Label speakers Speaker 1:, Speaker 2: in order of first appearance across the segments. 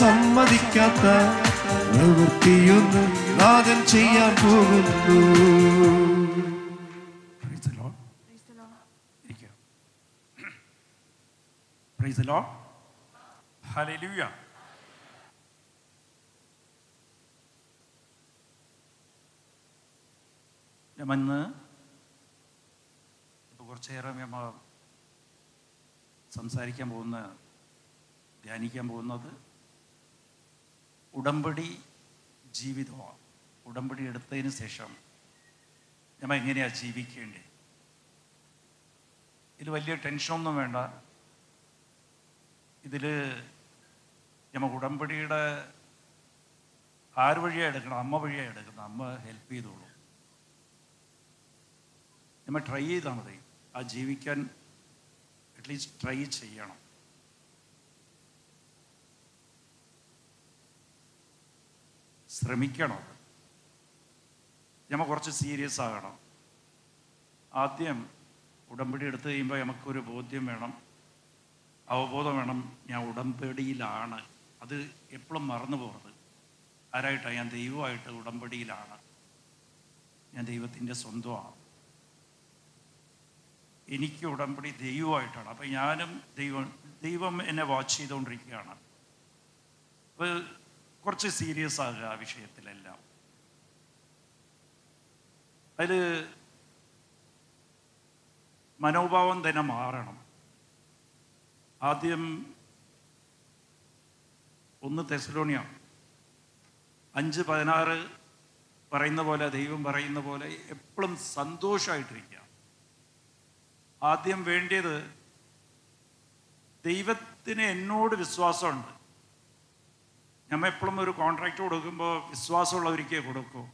Speaker 1: സമ്മതിക്കാത്ത പ്രവൃത്തിയൊന്നും നാഥൻ ചെയ്യാൻ പോകുന്നു.
Speaker 2: Praise ഇപ്പൊ കുറച്ചേറെ നമ്മ സംസാരിക്കാൻ പോകുന്ന ധ്യാനിക്കാൻ പോകുന്നത് ഉടമ്പടി ജീവിതമാണ്. ഉടമ്പടി എടുത്തതിന് ശേഷം നമ്മൾ എങ്ങനെയാണ് ജീവിക്കേണ്ടത് ഇതിൽ വലിയ ടെൻഷനൊന്നും വേണ്ട. ഇതിൽ നമുക്ക് ഉടമ്പടിയുടെ ആര് വഴിയാണ് എടുക്കണം? അമ്മ വഴിയാണ് എടുക്കുന്നത്. അമ്മ ഹെൽപ്പ് ചെയ്തോളൂ. നമ്മൾ ട്രൈ ചെയ്താൽ മതി. ആ ജീവിക്കാൻ അറ്റ്ലീസ്റ്റ് ട്രൈ ചെയ്യണം. ശ്രമിക്കണം. നമ്മ നമ്മൾ കുറച്ച് സീരിയസ് ആകണം. ആദ്യം ഉടമ്പടി എടുത്തു കഴിയുമ്പോൾ നമുക്കൊരു ബോധ്യം വേണം. അവബോധം വേണം. ഞാൻ ഉടമ്പടിയിലാണ്. അത് എപ്പോഴും മറന്നു പോകരുത്. ആരായിട്ടാണ് ഞാൻ ദൈവമായിട്ട് ഉടമ്പടിയിലാണ്. ഞാൻ ദൈവത്തിന്റെ സ്വന്തമാണ്. എനിക്ക് ഉടമ്പടി ദൈവമായിട്ടാണ്. അപ്പം ഞാനും ദൈവം ദൈവം എന്നെ വാച്ച് ചെയ്തുകൊണ്ടിരിക്കുകയാണ് അപ്പോൾ കുറച്ച് സീരിയസ് ആകുക ആ വിഷയത്തിലെല്ലാം. അതിൽ മനോഭാവം തന്നെ മാറണം. ആദ്യം ഒന്ന് തെസലോണിയ അഞ്ച് പതിനാറ് പറയുന്ന പോലെ ദൈവം പറയുന്ന പോലെ എപ്പോഴും സന്തോഷമായിട്ടിരിക്കുക ആദ്യം വേണ്ടിയത് ദൈവത്തിന് എന്നോട് വിശ്വാസമുണ്ട്. നമ്മൾ എപ്പോഴും ഒരു കോൺട്രാക്റ്റ് കൊടുക്കുമ്പോൾ വിശ്വാസമുള്ളവർക്കേ കൊടുക്കൂ.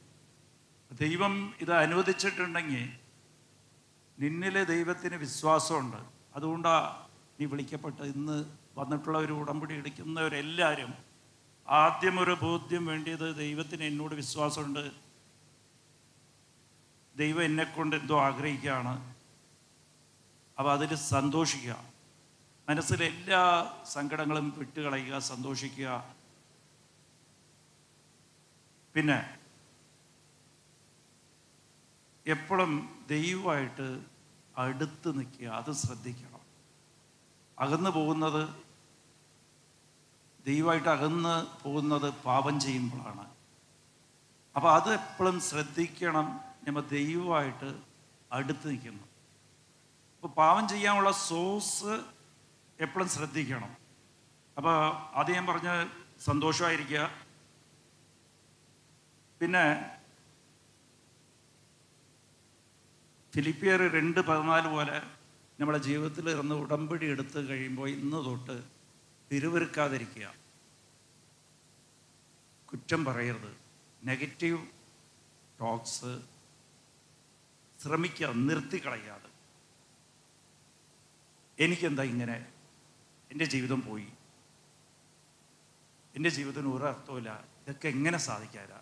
Speaker 2: ദൈവം ഇത് അനുവദിച്ചിട്ടുണ്ടെങ്കിൽ നിന്നിലെ ദൈവത്തിന് വിശ്വാസമുണ്ട്. അതുകൊണ്ടാണ് നീ വിളിക്കപ്പെട്ട ഇന്ന് വന്നിട്ടുള്ള ഒരു ഉടമ്പടി എടുക്കുന്നവരെല്ലാവരും ആദ്യം ഒരു ബോധ്യം വേണ്ടിയത് ദൈവത്തിന് എന്നോട് വിശ്വാസമുണ്ട്. ദൈവം എന്നെക്കൊണ്ട് എന്തോ ആഗ്രഹിക്കുകയാണ്. അപ്പോൾ അതിൽ സന്തോഷിക്കുക. മനസ്സിലെ എല്ലാ സങ്കടങ്ങളും വിട്ടുകളയുക സന്തോഷിക്കുക. പിന്നെ എപ്പോഴും ദൈവമായിട്ട് അടുത്ത് നിൽക്കുക അത് ശ്രദ്ധിക്കണം. അകന്നു പോകുന്നത് ദൈവമായിട്ട് അകന്ന് പോകുന്നത് പാപം ചെയ്യുമ്പോഴാണ്. അപ്പോൾ അത് എപ്പോഴും ശ്രദ്ധിക്കണം നമ്മൾ ദൈവമായിട്ട് അടുത്ത് നിൽക്കുന്നു അപ്പോൾ പാവം ചെയ്യാനുള്ള സോഴ്സ് എപ്പോഴും ശ്രദ്ധിക്കണം. അപ്പോൾ അത് ഞാൻ പറഞ്ഞ് സന്തോഷമായിരിക്കുക. പിന്നെ ഫിലിപ്പിയർ രണ്ട് പതിനാല് പോലെ നമ്മുടെ ജീവിതത്തിൽ ഇറന്ന് ഉടമ്പടി എടുത്ത് കഴിയുമ്പോൾ ഇന്ന് തൊട്ട് പിരിവെറുക്കാതിരിക്കുക കുറ്റം പറയരുത്. നെഗറ്റീവ് ടോക്സ് ശ്രമിക്കുക നിർത്തി കളയാതെ. എനിക്കെന്താ ഇങ്ങനെ? എന്റെ ജീവിതം പോയി. എന്റെ ജീവിതത്തിന് ഒരർത്ഥമില്ല ഇതൊക്കെ എങ്ങനെ സാധിക്കാനാ?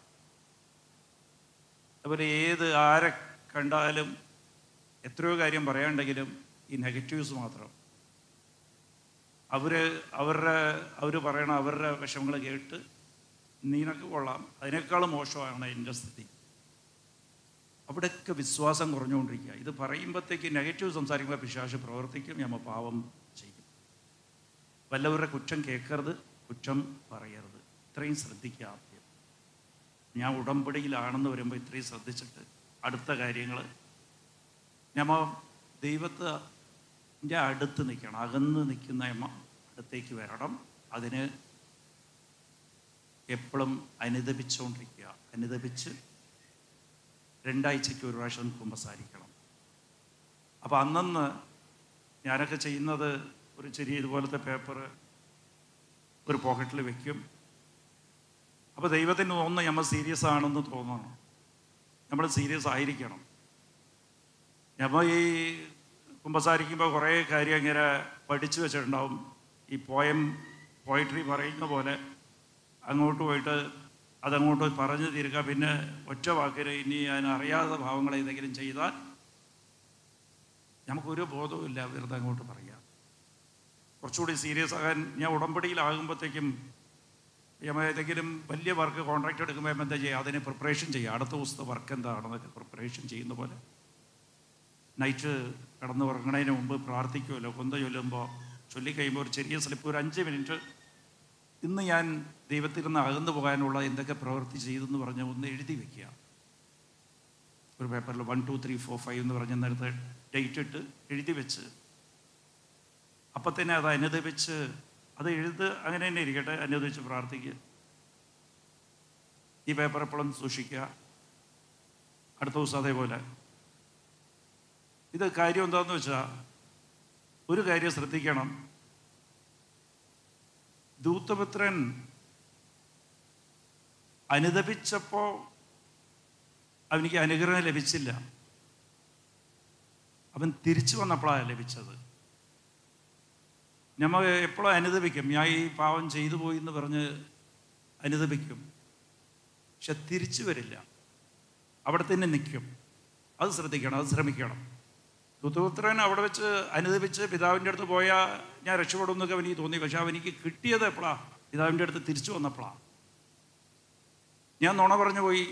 Speaker 2: അതുപോലെ ഏത് ആരെ കണ്ടാലും എത്രയോ കാര്യം പറയാണ്ടെങ്കിലും ഈ നെഗറ്റീവ്സ് മാത്രം. അവർ അവരുടെ അവർ പറയണ അവരുടെ വിഷമങ്ങൾ കേട്ട് നിനക്ക് കൊള്ളാം. അതിനേക്കാളും മോശമാണ് എന്റെ സ്ഥിതി. അവിടെയൊക്കെ വിശ്വാസം കുറഞ്ഞുകൊണ്ടിരിക്കുക. ഇത് പറയുമ്പോഴത്തേക്ക് നെഗറ്റീവ് സംസാരിക്കുമ്പോൾ പിശാശ് പ്രവർത്തിക്കും നമ്മൾ പാവം ചെയ്യും. വല്ലവരുടെ കുറ്റം കേൾക്കരുത് കുറ്റം പറയരുത്. ഇത്രയും ശ്രദ്ധിക്കുക. ആദ്യം ഞാൻ ഉടമ്പടിയിലാണെന്ന് വരുമ്പോൾ ഇത്രയും ശ്രദ്ധിച്ചിട്ട് അടുത്ത കാര്യങ്ങൾ നമ്മ ദൈവത്തിന്റെ അടുത്ത് നിൽക്കണം അകന്ന് നിൽക്കുന്ന അടുത്തേക്ക് വരണം. അതിന് എപ്പോഴും അനുദപിച്ചുകൊണ്ടിരിക്കുക അനുദപിച്ച് രണ്ടാഴ്ചയ്ക്ക് ഒരു പ്രാവശ്യം കുമ്പസാരിക്കണം അപ്പോൾ അന്നന്ന് ഞാനൊക്കെ ചെയ്യുന്നത് ഒരു ചെറിയ ഇതുപോലത്തെ പേപ്പർ ഒരു പോക്കറ്റിൽ വെക്കും. അപ്പോൾ ദൈവത്തിന് തോന്നുന്നു നമ്മൾ സീരിയസ് ആണെന്ന് തോന്നണം. നമ്മൾ സീരിയസ് ആയിരിക്കണം. നമ്മൾ ഈ കുമ്പസാരിക്കുമ്പോൾ കുറേ കാര്യം ഇങ്ങനെ പഠിച്ചു വെച്ചിട്ടുണ്ടാവും. ഈ പോയം പോയിട്രി പറയുന്ന പോലെ അങ്ങോട്ട് പോയിട്ട് അതങ്ങോട്ട് പറഞ്ഞു തീരുക പിന്നെ ഒറ്റ വാക്കിൽ ഇനി അതിനറിയാത്ത ഭാവങ്ങൾ ഏതെങ്കിലും ചെയ്താൽ നമുക്കൊരു ബോധവുമില്ല വെറുതെ അങ്ങോട്ട് പറയാം കുറച്ചുകൂടി സീരിയസ് ആകാൻ ഞാൻ ഉടമ്പടിയിലാകുമ്പോഴത്തേക്കും ഏതെങ്കിലും വലിയ വർക്ക് കോൺട്രാക്ട് എടുക്കുമ്പോൾ എന്താ ചെയ്യുക? അതിന് പ്രിപ്പറേഷൻ ചെയ്യുക. അടുത്ത ദിവസത്തെ വർക്ക് എന്താണെന്നൊക്കെ പ്രിപ്പറേഷൻ ചെയ്യുന്ന പോലെ. നൈറ്റ് കിടന്ന് ഉറങ്ങണതിന് മുമ്പ് പ്രാർത്ഥിക്കുമല്ലോ കൊന്ത ചൊല്ലുമ്പോൾ ചൊല്ലിക്കഴിയുമ്പോൾ ഒരു ചെറിയ സ്ലിപ്പ് ഒരു അഞ്ച് മിനിറ്റ് ഇന്ന് ഞാൻ ദൈവത്തിൽ നിന്ന് അകന്നു പോകാനുള്ള എന്തൊക്കെ പ്രവൃത്തി ചെയ്തെന്ന് പറഞ്ഞ് ഒന്ന് എഴുതി വെക്കുക. ഒരു പേപ്പറിൽ one two three four five എന്ന് പറഞ്ഞ നേരത്തെ ഡേറ്റ് ഇട്ട് എഴുതി വെച്ച്. അപ്പം തന്നെ അത് അനുദപിച്ച് അത് എഴുത്ത് അങ്ങനെ തന്നെ ഇരിക്കട്ടെ അനുദപിച്ച് പ്രാർത്ഥിക്കുക. ഈ പേപ്പർ എപ്പോഴും സൂക്ഷിക്കുക. അടുത്ത ദിവസം അതേപോലെ. ഇത് കാര്യം എന്താണെന്ന് വെച്ചാൽ ഒരു കാര്യം ശ്രദ്ധിക്കണം. ദൂത്തപുത്രൻ അനുദപിച്ചപ്പോൾ അവനിക്ക് അനുഗ്രഹം ലഭിച്ചില്ല. അവൻ തിരിച്ചു വന്നപ്പോഴാണ് ലഭിച്ചത്. നമ്മൾ എപ്പോഴും അനുദപിക്കും. ഞാൻ ഈ പാവം ചെയ്തു പോയി എന്ന് പറഞ്ഞ് അനുദപിക്കും. പക്ഷെ തിരിച്ചു വരില്ല. അവിടെ തന്നെ നിൽക്കും. അത് ശ്രദ്ധിക്കണം അത് ശ്രമിക്കണം. ദുത്തപുത്രൻ അവിടെ വെച്ച് അനുദപിച്ച് പിതാവിന്റെ അടുത്ത് പോയാൽ ഞാൻ രക്ഷപ്പെടും എന്നൊക്കെ എനിക്ക് തോന്നി. പക്ഷെ അവനിക്ക് കിട്ടിയത് എപ്പോഴാ പിതാവിന്റെ അടുത്ത് തിരിച്ചു വന്നപ്പോഴാണ് ഞാൻ നുണ പറഞ്ഞു പോയി.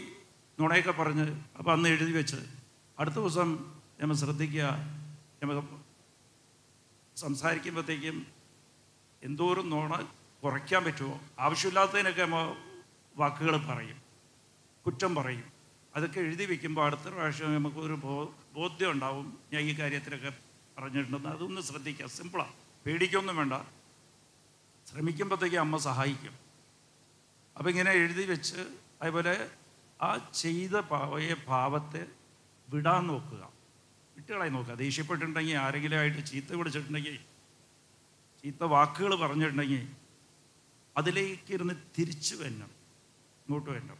Speaker 2: നുണയൊക്കെ പറഞ്ഞ്. അപ്പം അന്ന് എഴുതി വെച്ച്. അടുത്ത ദിവസം നമ്മൾ ശ്രദ്ധിക്കുക. നമ്മൾ സംസാരിക്കുമ്പോഴത്തേക്കും എന്തോരം നോണ കുറയ്ക്കാൻ പറ്റുമോ? ആവശ്യമില്ലാത്തതിനൊക്കെ വാക്കുകൾ പറയും. കുറ്റം പറയും. അതൊക്കെ എഴുതി വെക്കുമ്പോൾ അടുത്ത പ്രാവശ്യം നമുക്കൊരു ബോ ബോധ്യം ഉണ്ടാവും. ഞാൻ ഈ കാര്യത്തിലൊക്കെ പറഞ്ഞിട്ടുണ്ടെന്ന് അതൊന്ന് ശ്രദ്ധിക്കുക. സിമ്പിളാണ് പേടിക്കൊന്നും വേണ്ട. ശ്രമിക്കുമ്പോഴത്തേക്ക് അമ്മ സഹായിക്കും. അപ്പം ഇങ്ങനെ എഴുതി വെച്ച് അതുപോലെ ആ ചെയ്ത പാവയെ ഭാവത്തെ വിടാൻ നോക്കുക. വിട്ടുകളായി നോക്കുക. ദേഷ്യപ്പെട്ടിട്ടുണ്ടെങ്കിൽ ആരെങ്കിലും ആയിട്ട് ചീത്ത പിടിച്ചിട്ടുണ്ടെങ്കിൽ ചീത്ത വാക്കുകൾ പറഞ്ഞിട്ടുണ്ടെങ്കിൽ അതിലേക്ക് ഇരുന്ന് തിരിച്ചു വരണം. ഇങ്ങോട്ട് വരണം.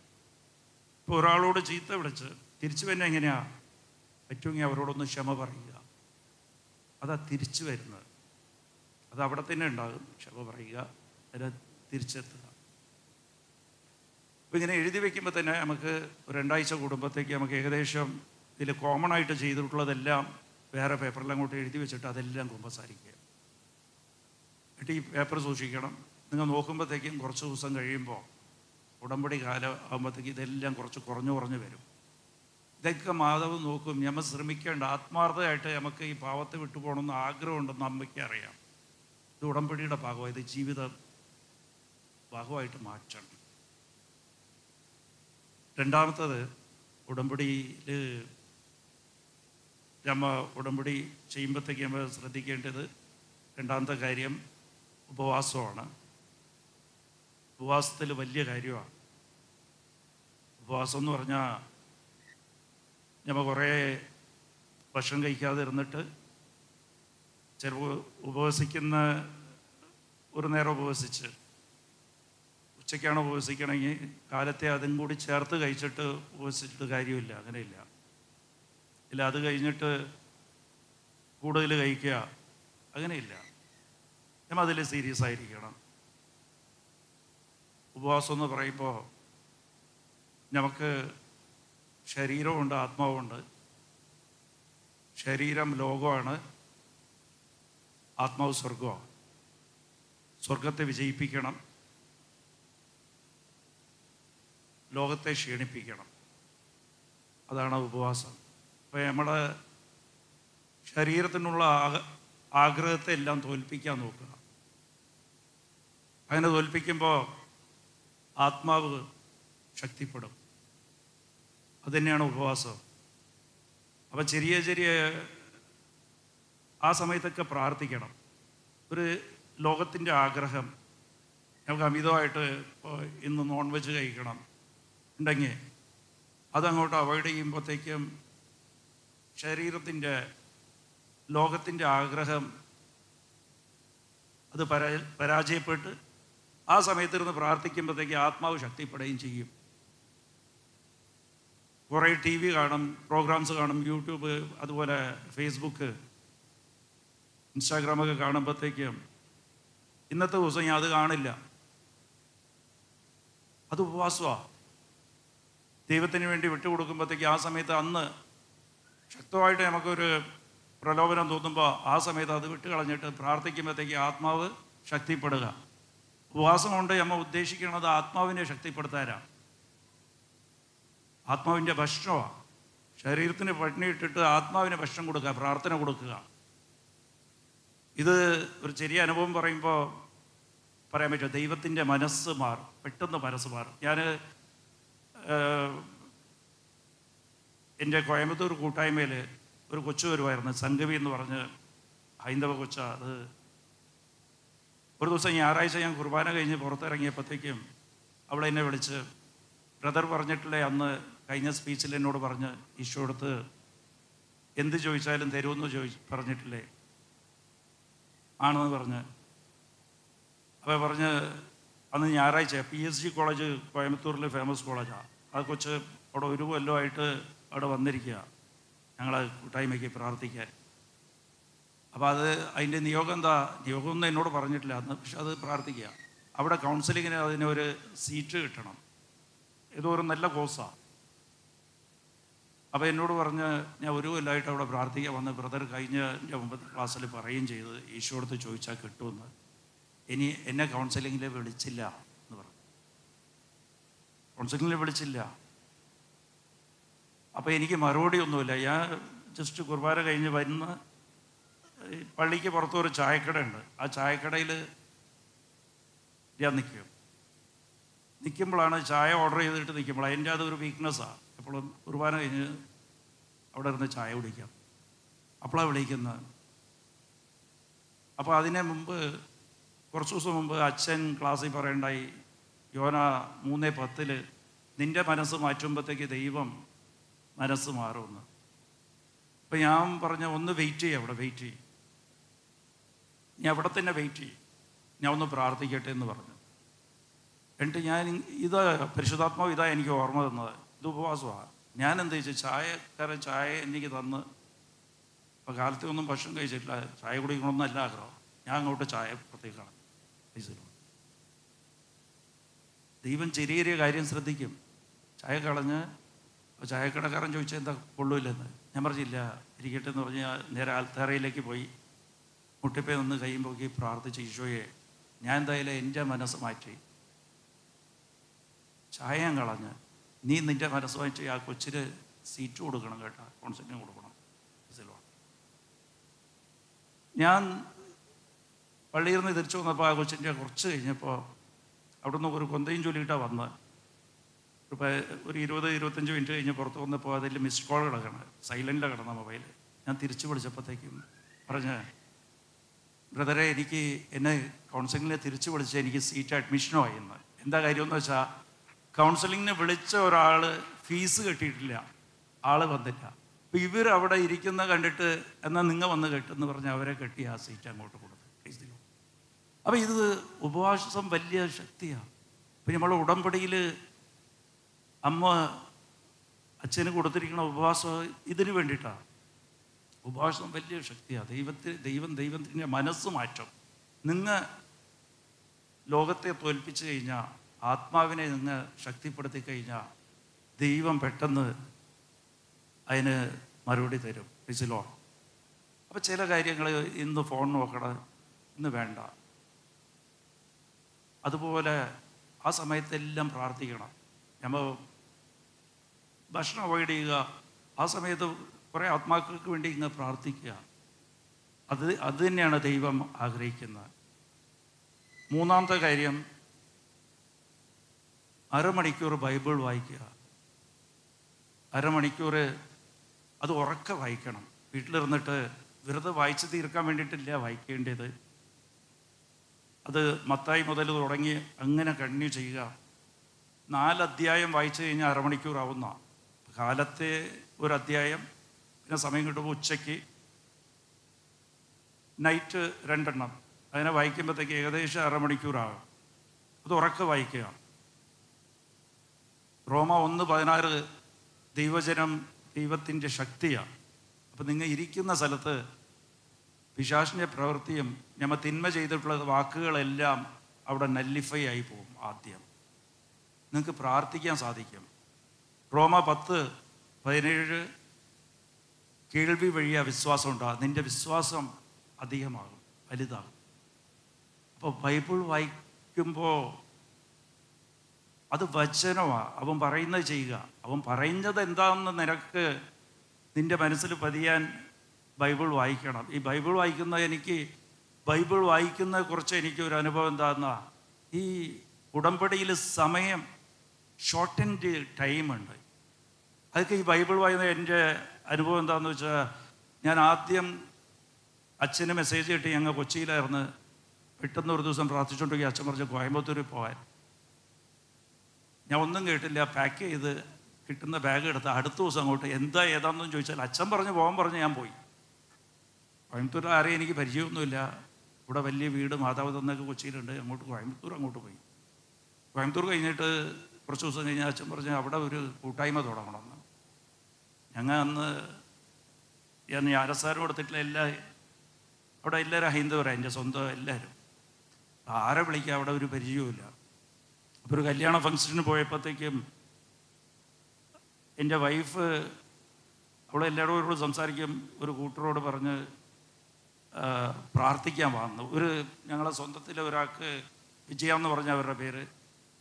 Speaker 2: ഇപ്പോൾ ഒരാളോട് ചീത്ത വിളിച്ച് തിരിച്ചു വരണം എങ്ങനെയാ? പറ്റുമെങ്കിൽ അവരോടൊന്ന് ക്ഷമ പറയുക. അതാ തിരിച്ചു വരുന്നത്. അത് അവിടെ തന്നെ ഉണ്ടാകും. ക്ഷമ പറയുക. അതിനെ തിരിച്ചെത്തുക. അപ്പോൾ ഇങ്ങനെ എഴുതി വയ്ക്കുമ്പോൾ തന്നെ നമുക്ക് രണ്ടാഴ്ച കുടുംബത്തേക്ക് നമുക്ക് ഏകദേശം ഇതിൽ കോമൺ ആയിട്ട് ചെയ്തിട്ടുള്ളതെല്ലാം വേറെ പേപ്പറിൽ അങ്ങോട്ട് എഴുതി വെച്ചിട്ട് അതെല്ലാം കുമ്പസാരിക്കുക. എന്നിട്ട് ഈ പേപ്പർ സൂക്ഷിക്കണം. നിങ്ങൾ നോക്കുമ്പോഴത്തേക്കും കുറച്ച് ദിവസം കഴിയുമ്പോൾ ഉടമ്പടി കാലം ആകുമ്പോഴത്തേക്ക് ഇതെല്ലാം കുറച്ച് കുറഞ്ഞു കുറഞ്ഞു വരും. ഇതൊക്കെ മാധവ് നോക്കും. നമ്മൾ ശ്രമിക്കേണ്ട ആത്മാർത്ഥമായിട്ട് നമുക്ക് ഈ പാവത്തെ വിട്ടുപോകണമെന്ന് ആഗ്രഹമുണ്ടെന്ന് അമ്മയ്ക്ക് അറിയാം. ഇത് ഉടമ്പടിയുടെ ഭാഗമാണ് ഇത് ജീവിത ഭാഗമായിട്ട് മാറ്റണം. രണ്ടാമത്തത് ഉടമ്പടിയിൽ നമ്മ ഉടമ്പടി ചെയ്യുമ്പോഴത്തേക്ക് നമ്മൾ ശ്രദ്ധിക്കേണ്ടത് രണ്ടാമത്തെ കാര്യം ഉപവാസമാണ്. ഉപവാസത്തിൽ വലിയ കാര്യമാണ്. ഉപവാസം എന്ന് പറഞ്ഞാൽ ഞമ്മ കുറേ ഭക്ഷണം കഴിക്കാതെ ഇരുന്നിട്ട് ചെറു ഉപവസിക്കുന്ന ഒരു നേരം ഉപവസിച്ച് ഉച്ചയ്ക്കാണ് ഉപവസിക്കണമെങ്കിൽ കാലത്തെ അതും കൂടി ചേർത്ത് കഴിച്ചിട്ട് ഉപവസിച്ചിട്ട് കാര്യമില്ല അങ്ങനെയില്ല. ഇല്ല അത് കഴിഞ്ഞിട്ട് കൂടുതൽ കഴിക്കുക അങ്ങനെയില്ല. നമ്മൾ അതിൽ സീരിയസ് ആയിരിക്കണം. ഉപവാസം എന്ന് പറയുമ്പോൾ നമുക്ക് ശരീരമുണ്ട് ആത്മാവുണ്ട്. ശരീരം ലോകമാണ് ആത്മാവ് സ്വർഗമാണ് സ്വർഗത്തെ വിജയിപ്പിക്കണം. ലോകത്തെ ക്ഷീണിപ്പിക്കണം. അതാണ് ഉപവാസം. അപ്പോൾ നമ്മുടെ ശരീരത്തിനുള്ള ആഗ്രഹത്തെ എല്ലാം തോൽപ്പിക്കാൻ നോക്കുക. അങ്ങനെ തോൽപ്പിക്കുമ്പോൾ ആത്മാവ് ശക്തിപ്പെടും. അതുതന്നെയാണ് ഉപവാസം. അപ്പം ചെറിയ ചെറിയ ആ സമയത്തൊക്കെ പ്രാർത്ഥിക്കണം. ഒരു ലോകത്തിന്റെ ആഗ്രഹം നമുക്ക് അമിതമായിട്ട് ഇപ്പോൾ ഇന്ന് നോൺ വെജ് കഴിക്കണം ഉണ്ടെങ്കിൽ അതങ്ങോട്ട് അവോയ്ഡ് ചെയ്യുമ്പോഴത്തേക്കും ശരീരത്തിന്റെ ലോകത്തിന്റെ ആഗ്രഹം അത് പരാ പരാജയപ്പെട്ട് ആ സമയത്തിരുന്ന് പ്രാർത്ഥിക്കുമ്പോഴത്തേക്ക് ആത്മാവ് ശക്തിപ്പെടുകയും ചെയ്യും. കുറേ ടി വി കാണും പ്രോഗ്രാംസ് കാണും യൂട്യൂബ് അതുപോലെ ഫേസ്ബുക്ക് ഇൻസ്റ്റാഗ്രാമൊക്കെ കാണുമ്പോഴത്തേക്കും ഇന്നത്തെ ദിവസം ഞാൻ അത് കാണില്ല. അത് ഉപവാസമാണ് ദൈവത്തിന് വേണ്ടി വിട്ടുകൊടുക്കുമ്പോഴത്തേക്ക് ആ സമയത്ത് അന്ന് ശക്തമായിട്ട് നമുക്കൊരു പ്രലോഭനം തോന്നുമ്പോൾ ആ സമയത്ത് അത് വിട്ട് കളഞ്ഞിട്ട് പ്രാർത്ഥിക്കുമ്പോഴത്തേക്ക് ആത്മാവ് ശക്തിപ്പെടുക. ഉപവാസം കൊണ്ട് നമ്മൾ ഉദ്ദേശിക്കുന്നത് ആത്മാവിനെ ശക്തിപ്പെടുത്താനാണ് ആത്മാവിന്റെ ഭക്ഷണമാണ് ശരീരത്തിന് പട്ടിണി ഇട്ടിട്ട് ആത്മാവിന് ഭക്ഷണം കൊടുക്കുക പ്രാർത്ഥന കൊടുക്കുക. ഇത് ഒരു ചെറിയ അനുഭവം പറയുമ്പോൾ പറയാൻ പറ്റുമോ? ദൈവത്തിന്റെ മനസ്സ് മാറും പെട്ടെന്ന് മനസ്സ് മാറും. ഞാൻ എന്റെ കോയമ്പത്തൂർ കൂട്ടായ്മയിൽ ഒരു കൊച്ചു വരുമായിരുന്നു. സംഗവി എന്ന് പറഞ്ഞ് ഹൈന്ദവ കൊച്ച അത്. ഒരു ദിവസം ഞായറാഴ്ച ഞാൻ കുർബാന കഴിഞ്ഞ് പുറത്തിറങ്ങിയപ്പോഴത്തേക്കും അവൾ എന്നെ വിളിച്ച് ബ്രദർ പറഞ്ഞിട്ടില്ലേ അന്ന് കഴിഞ്ഞ സ്പീച്ചിൽ എന്നോട് പറഞ്ഞ് ഈശോ അടുത്ത് എന്ത് ചോദിച്ചാലും തരുമെന്ന് ചോദിച്ച് പറഞ്ഞിട്ടില്ലേ? ആണെന്ന് പറഞ്ഞ്. അപ്പോൾ പറഞ്ഞ് അന്ന് ഞായറാഴ്ച പി എസ് ജി കോളേജ് കോയമ്പത്തൂരിലെ ഫേമസ് കോളേജാണ് അത് കൊച്ച് അവിടെ ഒരു കൊല്ലമായിട്ട് അവിടെ വന്നിരിക്കുക ഞങ്ങളെ കൂട്ടായ്മയ്ക്ക് പ്രാർത്ഥിക്കാൻ. അപ്പോൾ അത് അതിന്റെ നിയോഗം എന്താ? നിയോഗമൊന്നും എന്നോട് പറഞ്ഞിട്ടില്ല. അന്ന് പക്ഷെ അത് പ്രാർത്ഥിക്കുക. അവിടെ കൗൺസിലിങ്ങിന് അതിന് ഒരു സീറ്റ് കിട്ടണം. ഏതോ ഒരു നല്ല കോഴ്സാണ് അപ്പോൾ എന്നോട് പറഞ്ഞ് ഞാൻ ഒരു കൊല്ലമായിട്ട് അവിടെ പ്രാർത്ഥിക്കാൻ വന്ന് ബ്രദർ കഴിഞ്ഞ എന്റെ ക്ലാസ്സിൽ പറയുകയും ചെയ്ത്. ഈശോടത്ത് ചോദിച്ചാൽ കിട്ടുമെന്ന്. ഇനി എന്നെ കൗൺസിലിങ്ങിൽ വിളിച്ചില്ല എന്ന് പറഞ്ഞു. കൗൺസിലിങ്ങിൽ വിളിച്ചില്ല. അപ്പോൾ എനിക്ക് മറുപടി ഒന്നുമില്ല. ഞാൻ ജസ്റ്റ് കുർബാന കഴിഞ്ഞ് വരുന്ന പള്ളിക്ക് പുറത്തൊരു ചായക്കടയുണ്ട്. ആ ചായക്കടയിൽ ഞാൻ നിൽക്കും. നിൽക്കുമ്പോഴാണ് ചായ ഓർഡർ ചെയ്തിട്ട് നിൽക്കുമ്പോൾ അതിന്റെ അതൊരു വീക്ക്നെസ്സാണ് എപ്പോഴും കുർബാന കഴിഞ്ഞ് അവിടെ ഇരുന്ന് ചായ കുടിക്കാം. അപ്പോഴാണ് വിളിക്കുന്നത്. അപ്പോൾ അതിനെ മുമ്പ് കുറച്ച് ദിവസം മുമ്പ് അച്ഛൻ ക്ലാസ്സിൽ പറയണ്ടായി യോന മൂന്നേ പത്തിൽ നിന്റെ മനസ്സ് മാറ്റുമ്പോഴത്തേക്ക് ദൈവം മനസ്സ് മാറുമെന്ന്. അപ്പം ഞാൻ പറഞ്ഞ ഒന്ന് വെയിറ്റ് ചെയ്യ അവിടെ വെയിറ്റ് ചെയ്യും. ഞാൻ അവിടെ തന്നെ വെയിറ്റ് ചെയ്യും. ഞാൻ ഒന്ന് പ്രാർത്ഥിക്കട്ടെ എന്ന് പറഞ്ഞു. എന്നിട്ട് ഞാൻ ഇത് പരിശുദ്ധാത്മാവ് ഇതാ എനിക്ക് ഓർമ്മ തന്നത്. ഇത് ഉപവാസമാണ് ഞാൻ എന്ത് ചോദിച്ചു ചായക്കാരൻ ചായ എനിക്ക് തന്ന്. അപ്പോൾ കാലത്തെ ഒന്നും ഭക്ഷണം കഴിച്ചിട്ടില്ല. ചായ കുടിക്കണമെന്നല്ല ആഗ്രഹം. ഞാൻ അങ്ങോട്ട് ചായ പുറത്തേക്കാണ് ദൈവം ചെറിയ ചെറിയ കാര്യം ശ്രദ്ധിക്കും. ചായ കളഞ്ഞ് അപ്പോൾ ചായക്കടക്കാരൻ ചോദിച്ചാൽ എന്താ കൊള്ളൂല്ലെന്ന്? ഞാൻ പറഞ്ഞില്ല ഇരിക്കട്ടെ എന്ന് പറഞ്ഞ് നേരെ ആൽത്താറയിലേക്ക് പോയി. മുട്ടിപ്പേ നിന്ന് കൈയും പൊക്കി പ്രാർത്ഥിച്ച് ഈശോയെ ഞാൻ എന്തായാലും എന്റെ മനസ്സ് മാറ്റി. ചായം കളഞ്ഞ്. നീ നിന്റെ മനസ്സ് മാറ്റി ആ കൊച്ചിന് സീറ്റ് കൊടുക്കണം കേട്ടോ കോൺസെന്റും കൊടുക്കണം. ഞാൻ പള്ളിയിൽ നിന്ന് തിരിച്ചു വന്നപ്പോൾ ആ കൊച്ചിന്റെ കുറച്ച് കഴിഞ്ഞപ്പോൾ അവിടുന്ന് ഒരു കൊന്തയും ചൊല്ലിയിട്ടാണ് വന്നത്. ഒരു ഒരു ഇരുപത് ഇരുപത്തഞ്ച് മിനിറ്റ് കഴിഞ്ഞ് പുറത്ത് വന്നപ്പോൾ അതിൽ മിസ് കോൾ കിടക്കണം സൈലന്റിലാണ് കിടന്ന മൊബൈൽ ഞാൻ തിരിച്ചു വിളിച്ചപ്പോഴത്തേക്കും പറഞ്ഞ് ബ്രദറെ എനിക്ക് എന്നെ കൗൺസിലിങ്ങിനെ തിരിച്ചു വിളിച്ച് എനിക്ക് സീറ്റ് അഡ്മിഷനോ ആയിരുന്നു എന്താ കാര്യമെന്ന് വെച്ചാൽ കൗൺസിലിങ്ങിന് വിളിച്ച ഒരാൾ ഫീസ് കെട്ടിയിട്ടില്ല. ആൾ വന്നില്ല. അപ്പം ഇവർ അവിടെ ഇരിക്കുന്ന കണ്ടിട്ട് എന്നാൽ നിങ്ങൾ വന്ന് കെട്ടെന്ന് പറഞ്ഞ് അവരെ കെട്ടി ആ സീറ്റ് അങ്ങോട്ട് കൊടുത്തു. അപ്പോൾ ഇത് ഉപവാസം വലിയ ശക്തിയാണ് ഇപ്പം നമ്മൾ ഉടമ്പടിയിൽ അമ്മ അച്ഛന് കൊടുത്തിരിക്കുന്ന ഉപവാസം ഇതിനു വേണ്ടിയിട്ടാണ്. ഉപവാസം വലിയ ശക്തിയാണ് ദൈവത്തിന് ദൈവം ദൈവത്തിന്റെ മനസ്സ് മാറ്റം. നിങ്ങൾ ലോകത്തെ തോൽപ്പിച്ചു കഴിഞ്ഞാൽ ആത്മാവിനെ നിങ്ങൾ ശക്തിപ്പെടുത്തി കഴിഞ്ഞാൽ ദൈവം പെട്ടെന്ന് അതിന് മറുപടി തരും. വിസിലോ അപ്പോൾ ചില കാര്യങ്ങൾ ഇന്ന് ഫോൺ നോക്കണം ഇന്ന് വേണ്ട. അതുപോലെ ആ സമയത്തെല്ലാം പ്രാർത്ഥിക്കണം. നമ്മൾ ഭക്ഷണം അവോയ്ഡ് ചെയ്യുക. ആ സമയത്ത് കുറേ ആത്മാക്കൾക്ക് വേണ്ടി ഇങ്ങ് പ്രാർത്ഥിക്കുക. അത് അത് തന്നെയാണ് ദൈവം ആഗ്രഹിക്കുന്നത്. മൂന്നാമത്തെ കാര്യം അരമണിക്കൂർ ബൈബിൾ വായിക്കുക. അരമണിക്കൂർ അത് ഉറക്കെ വായിക്കണം. വീട്ടിലിരുന്നിട്ട് വെറുതെ വായിച്ച് തീർക്കാൻ വേണ്ടിയിട്ടില്ല വായിക്കേണ്ടത്. അത് മത്തായി മുതൽ തുടങ്ങി അങ്ങനെ കണ്ടിന്യൂ ചെയ്യുക. നാല് അധ്യായം വായിച്ചു കഴിഞ്ഞാൽ അരമണിക്കൂർ ആവുന്ന കാലത്തെ ഒരു അധ്യായം പിന്നെ സമയം കിട്ടുമ്പോൾ ഉച്ചയ്ക്ക് നൈറ്റ് രണ്ടെണ്ണം. അതിനെ വായിക്കുമ്പോഴത്തേക്ക് ഏകദേശം അരമണിക്കൂറാകും അത് ഉറക്കെ വായിക്കുക. റോമ ഒന്ന് പതിനാറ് ദൈവജനം ദൈവത്തിന്റെ ശക്തിയാണ്. അപ്പം നിങ്ങൾ ഇരിക്കുന്ന സ്ഥലത്ത് പിശാഷിന്റെ പ്രവൃത്തിയും ഞമ്മ തിന്മ ചെയ്തിട്ടുള്ള വാക്കുകളെല്ലാം അവിടെ നല്ലിഫൈ ആയി പോകും ആദ്യം. നിങ്ങൾക്ക് പ്രാർത്ഥിക്കാൻ സാധിക്കും. റോമ പത്ത് പതിനേഴ് കേൾവി വഴിയ വിശ്വാസം ഉണ്ടാകും നിന്റെ വിശ്വാസം അധികമാകും വലുതാകും. അപ്പോൾ ബൈബിൾ വായിക്കുമ്പോൾ അത് വചനമാണ് അവൻ പറയുന്നത് ചെയ്യുക. അവൻ പറയുന്നത് എന്താണെന്ന് നിനക്ക് നിന്റെ മനസ്സിൽ പതിയാൻ ബൈബിൾ വായിക്കണം. ഈ ബൈബിൾ വായിക്കുന്ന എനിക്ക് ബൈബിൾ വായിക്കുന്ന കുറച്ച് എനിക്ക് ഒരു അനുഭവം എന്താണെന്നാ ഈ ഉടമ്പടിയിൽ സമയം ഷോർട്ടൻഡ് ടൈമുണ്ട് അതൊക്കെ ഈ ബൈബിൾ വായന എന്റെ അനുഭവം എന്താണെന്ന് വെച്ചാൽ ഞാൻ ആദ്യം അച്ഛന് മെസ്സേജ് കിട്ടി ഞങ്ങൾ കൊച്ചിയിലായിരുന്നു. പെട്ടെന്ന് ഒരു ദിവസം പ്രാർത്ഥിച്ചുകൊണ്ടെങ്കിൽ അച്ഛൻ പറഞ്ഞ് കോയമ്പത്തൂരിൽ പോകാൻ ഞാൻ ഒന്നും കേട്ടില്ല പാക്ക് ചെയ്ത് കിട്ടുന്ന ബാഗ് എടുത്ത് അടുത്ത ദിവസം അങ്ങോട്ട് എന്താ ഏതാണെന്നും ചോദിച്ചാൽ അച്ഛൻ പറഞ്ഞ് പോകാൻ പറഞ്ഞ് ഞാൻ പോയി. കോയമ്പത്തൂർ ആരെയും എനിക്ക് പരിചയമൊന്നുമില്ല. ഇവിടെ വലിയ വീട് മാതാവ് കൊച്ചിയിലുണ്ട്. അങ്ങോട്ട് കോയമ്പത്തൂർ അങ്ങോട്ട് പോയി. കോയമ്പത്തൂർ കഴിഞ്ഞിട്ട് കുറച്ച് ദിവസം കഴിഞ്ഞാൽ അച്ഛൻ പറഞ്ഞ് അവിടെ ഒരു കൂട്ടായ്മ തുടങ്ങണമെന്ന് ഞങ്ങൾ അന്ന് ഞാൻ ആരസാരം കൊടുത്തിട്ടില്ല എല്ലാ അവിടെ എല്ലാവരും ഹൈന്ദവരാണ് എന്റെ സ്വന്തം എല്ലാവരും. ആരെ വിളിക്കുക അവിടെ ഒരു പരിചയവുമില്ല. അപ്പോൾ ഒരു കല്യാണ ഫംഗ്ഷന് പോയപ്പോഴത്തേക്കും എന്റെ വൈഫ് അവിടെ എല്ലാവരോടും സംസാരിക്കും ഒരു കൂട്ടരോട് പറഞ്ഞ് പ്രാർത്ഥിക്കാൻ വന്നു. ഒരു ഞങ്ങളെ സ്വന്തത്തിലെ ഒരാൾക്ക് വിജയ എന്ന് പറഞ്ഞ അവരുടെ പേര്.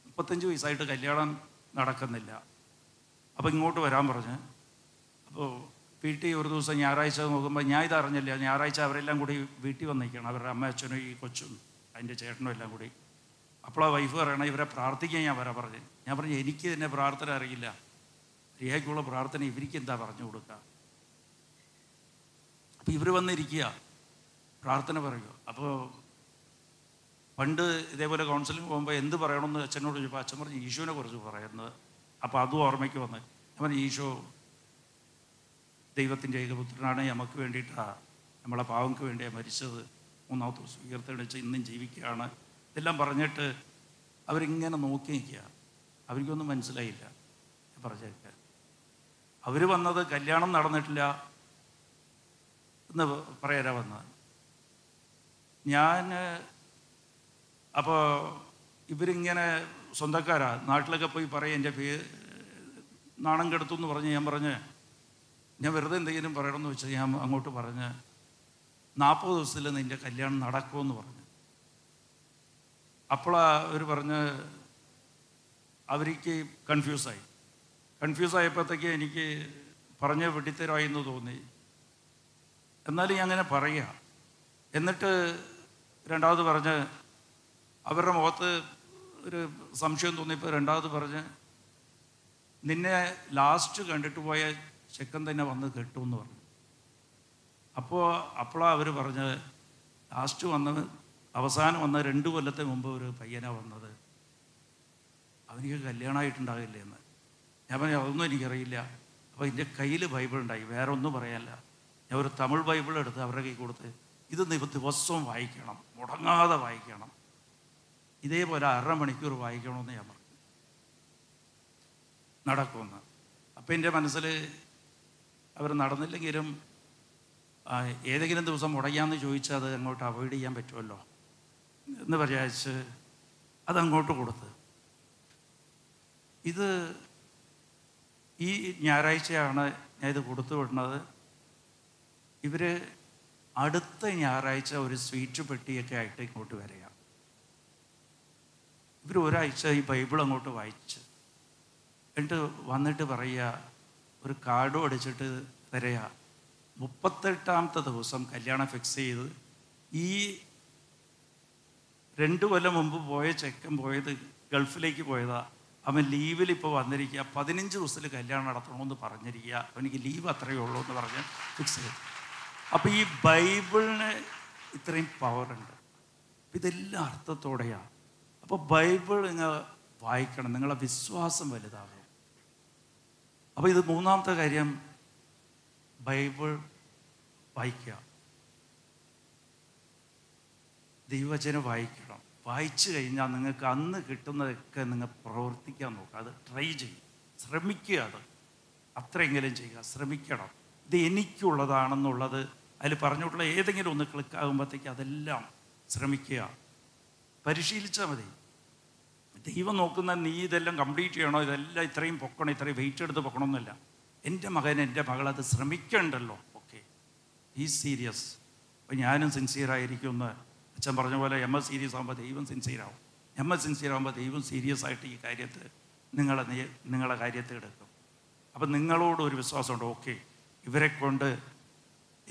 Speaker 2: മുപ്പത്തഞ്ച് വയസ്സായിട്ട് കല്യാണം നടക്കുന്നില്ല. അപ്പോൾ ഇങ്ങോട്ട് വരാൻ പറഞ്ഞ് വീട്ടിൽ ഒരു ദിവസം ഞായറാഴ്ച നോക്കുമ്പോൾ ഞാൻ ഇത് അറിഞ്ഞില്ല. ഞായറാഴ്ച അവരെല്ലാം കൂടി വീട്ടിൽ വന്നിരിക്കണം അവരുടെ അമ്മ അച്ഛനും ഈ കൊച്ചും അതിന്റെ ചേട്ടനും എല്ലാം കൂടി. അപ്പോൾ ആ വൈഫ് പറയണം ഇവരെ പ്രാർത്ഥിക്കാൻ ഞാൻ വരാൻ പറഞ്ഞു. ഞാൻ പറഞ്ഞു എനിക്ക് തന്നെ പ്രാർത്ഥന അറിയില്ല. റിയയ്ക്കുള്ള പ്രാർത്ഥന ഇവർക്ക് എന്താ പറഞ്ഞു കൊടുക്കുക അപ്പോൾ ഇവർ വന്നിരിക്കുക. പ്രാർത്ഥന പറയുക. അപ്പോൾ പണ്ട് ഇതേപോലെ കൗൺസിലിംഗ് പോകുമ്പോൾ എന്ത് പറയണമെന്ന് അച്ഛനോട് ചോദിച്ചപ്പോൾ അച്ഛൻ പറഞ്ഞു ഈശോനെ കുറിച്ച് പറയുന്നത്. അപ്പോൾ അതും ഓർമ്മയ്ക്ക് വന്ന്. ഞാൻ പറഞ്ഞു ഈശോ ദൈവത്തിന്റെ ഏകപുത്രനാണ്. നമുക്ക് വേണ്ടിയിട്ടാണ് നമ്മളെ പാവങ്ങൾക്ക് വേണ്ടിയാണ് മരിച്ചത്. മൂന്നാമത്തെ ദിവസം ഉയർത്തെടുത്ത് ഇന്നും ജീവിക്കുകയാണ്. ഇതെല്ലാം പറഞ്ഞിട്ട് അവരിങ്ങനെ നോക്കി നിൽക്കുക. അവർക്കൊന്നും മനസ്സിലായില്ല. പറഞ്ഞേക്ക. അവർ വന്നത് കല്യാണം നടന്നിട്ടില്ല എന്ന് പറയാനാ വന്നത്. ഞാൻ അപ്പോൾ ഇവരിങ്ങനെ സ്വന്തക്കാരാ. നാട്ടിലൊക്കെ പോയി പറയും എന്റെ പേ നാണം കെടുത്തു എന്ന് പറഞ്ഞ് ഞാൻ പറഞ്ഞ് ഞാൻ വെറുതെ എന്തെങ്കിലും പറയണമെന്ന് വെച്ചാൽ ഞാൻ അങ്ങോട്ട് പറഞ്ഞ് നാൽപ്പത് ദിവസത്തിൽ നിന്റെ കല്യാണം നടക്കുമെന്ന് പറഞ്ഞു. അപ്പോളാ അവർ പറഞ്ഞ് അവർക്ക് കൺഫ്യൂസായി. കൺഫ്യൂസ് ആയപ്പോഴത്തേക്ക് എനിക്ക് പറഞ്ഞ വെട്ടിത്തരമായി എന്ന് തോന്നി. എന്നാലും ഞാൻ അങ്ങനെ പറയുക. എന്നിട്ട് രണ്ടാമത് പറഞ്ഞ് അവരുടെ മുഖത്ത് ഒരു സംശയം തോന്നിയപ്പോൾ രണ്ടാമത് പറഞ്ഞ് നിന്നെ ലാസ്റ്റ് കണ്ടിട്ട് പോയ ചെക്കൻ തന്നെ വന്ന് കെട്ടുമെന്ന് പറഞ്ഞു. അപ്പോൾ അപ്പോഴാണ് അവർ പറഞ്ഞത് ലാസ്റ്റ് വന്നത് അവസാനം വന്ന രണ്ട് കൊല്ലത്തെ മുമ്പ് ഒരു പയ്യനാണ് വന്നത്. അവനിക്ക് കല്യാണമായിട്ടുണ്ടാകില്ല എന്ന്. ഞാൻ പറഞ്ഞു അതൊന്നും എനിക്കറിയില്ല. അപ്പോൾ എന്റെ കയ്യിൽ ബൈബിൾ ഉണ്ടായി വേറെ ഒന്നും പറയാനില്ല. ഞാൻ ഒരു തമിഴ് ബൈബിൾ എടുത്ത് അവരുടെ കൈ കൊടുത്ത് ഇത് ദിവസവും വായിക്കണം മുടങ്ങാതെ വായിക്കണം. ഇതേപോലെ അര മണിക്കൂർ വായിക്കണമെന്ന് ഞാൻ പറഞ്ഞു. നടക്കുമെന്ന്. അപ്പം എന്റെ മനസ്സിൽ അവർ നടന്നില്ലെങ്കിലും ഏതെങ്കിലും ദിവസം മുടങ്ങാമെന്ന് ചോദിച്ചാൽ അത് അങ്ങോട്ട് അവോയ്ഡ് ചെയ്യാൻ പറ്റുമല്ലോ എന്ന് വിചാരിച്ച് അതങ്ങോട്ട് കൊടുത്ത്. ഇത് ഈ ഞായറാഴ്ചയാണ് ഞാൻ ഇത് കൊടുത്തു വിടുന്നത്. ഇവർ അടുത്ത ഞായറാഴ്ച ഒരു സ്വീറ്റ് പെട്ടിയൊക്കെ ആയിട്ട് ഇങ്ങോട്ട് വരിക. ഇവർ ഒരാഴ്ച ഈ ബൈബിൾ അങ്ങോട്ട് വായിച്ച്. എന്നിട്ട് വന്നിട്ട് പറയുക ഒരു കാർഡും അടിച്ചിട്ട് തരയാ മുപ്പത്തെട്ടാമത്തെ ദിവസം കല്യാണം ഫിക്സ് ചെയ്ത് ഈ രണ്ട് കൊല്ലം മുമ്പ് പോയ ചെക്കൻ പോയത് ഗൾഫിലേക്ക് പോയതാ. അവൻ ലീവിൽ ഇപ്പോൾ വന്നിരിക്കുക പതിനഞ്ച് ദിവസത്തിൽ കല്യാണം നടത്തണമെന്ന് പറഞ്ഞിരിക്കുക അവനിക്ക് ലീവ് അത്രയേ ഉള്ളൂ എന്ന് പറഞ്ഞ് ഫിക്സ് ചെയ്തു. അപ്പോൾ ഈ ബൈബിളിന് ഇത്രയും പവറുണ്ട് ഇതെല്ലാം അർത്ഥത്തോടെയാണ് അപ്പോൾ ബൈബിൾ നിങ്ങൾ വായിക്കണം. നിങ്ങളുടെ വിശ്വാസം വലുതാകും അപ്പോൾ ഇത് മൂന്നാമത്തെ കാര്യം ബൈബിൾ വായിക്കുക. ദൈവചനം വായിക്കണം. വായിച്ചു കഴിഞ്ഞാൽ നിങ്ങൾക്ക് അന്ന് കിട്ടുന്നതൊക്കെ നിങ്ങൾ പ്രവർത്തിക്കാൻ നോക്കുക. അത് ട്രൈ ചെയ്യും. ശ്രമിക്കുക അത്. അത്രയെങ്കിലും ചെയ്യുക. ശ്രമിക്കണം. ഇത് എനിക്കുള്ളതാണെന്നുള്ളത് അതിൽ പറഞ്ഞിട്ടുള്ള ഏതെങ്കിലും ഒന്ന് ക്ലിക്കാകുമ്പോഴത്തേക്ക് അതെല്ലാം ശ്രമിക്കുക. പരിശീലിച്ചാൽ മതി. ദൈവം നോക്കുന്ന നീ ഇതെല്ലാം കംപ്ലീറ്റ് ചെയ്യണോ? ഇതെല്ലാം ഇത്രയും പൊക്കണം? ഇത്രയും വെയിറ്റ് എടുത്ത് പൊക്കണമെന്നില്ല എന്റെ മകൻ എന്റെ മകൾ അത് ശ്രമിക്കണ്ടല്ലോ. ഓക്കെ ഈ സീരിയസ് അപ്പം ഞാനും സിൻസിയർ ആയിരിക്കുമെന്ന് അച്ഛൻ പറഞ്ഞ പോലെ എം എസ് സീരിയസ് ആകുമ്പോൾ ദൈവം സിൻസിയർ ആവും. സിൻസിയർ ആകുമ്പോൾ ദൈവം സീരിയസ് ആയിട്ട് ഈ കാര്യത്തിൽ നിങ്ങളെ നിങ്ങളെ കാര്യത്തിൽ എടുക്കും. അപ്പം നിങ്ങളോട് ഒരു വിശ്വാസമുണ്ട്. ഓക്കെ ഇവരെ കൊണ്ട്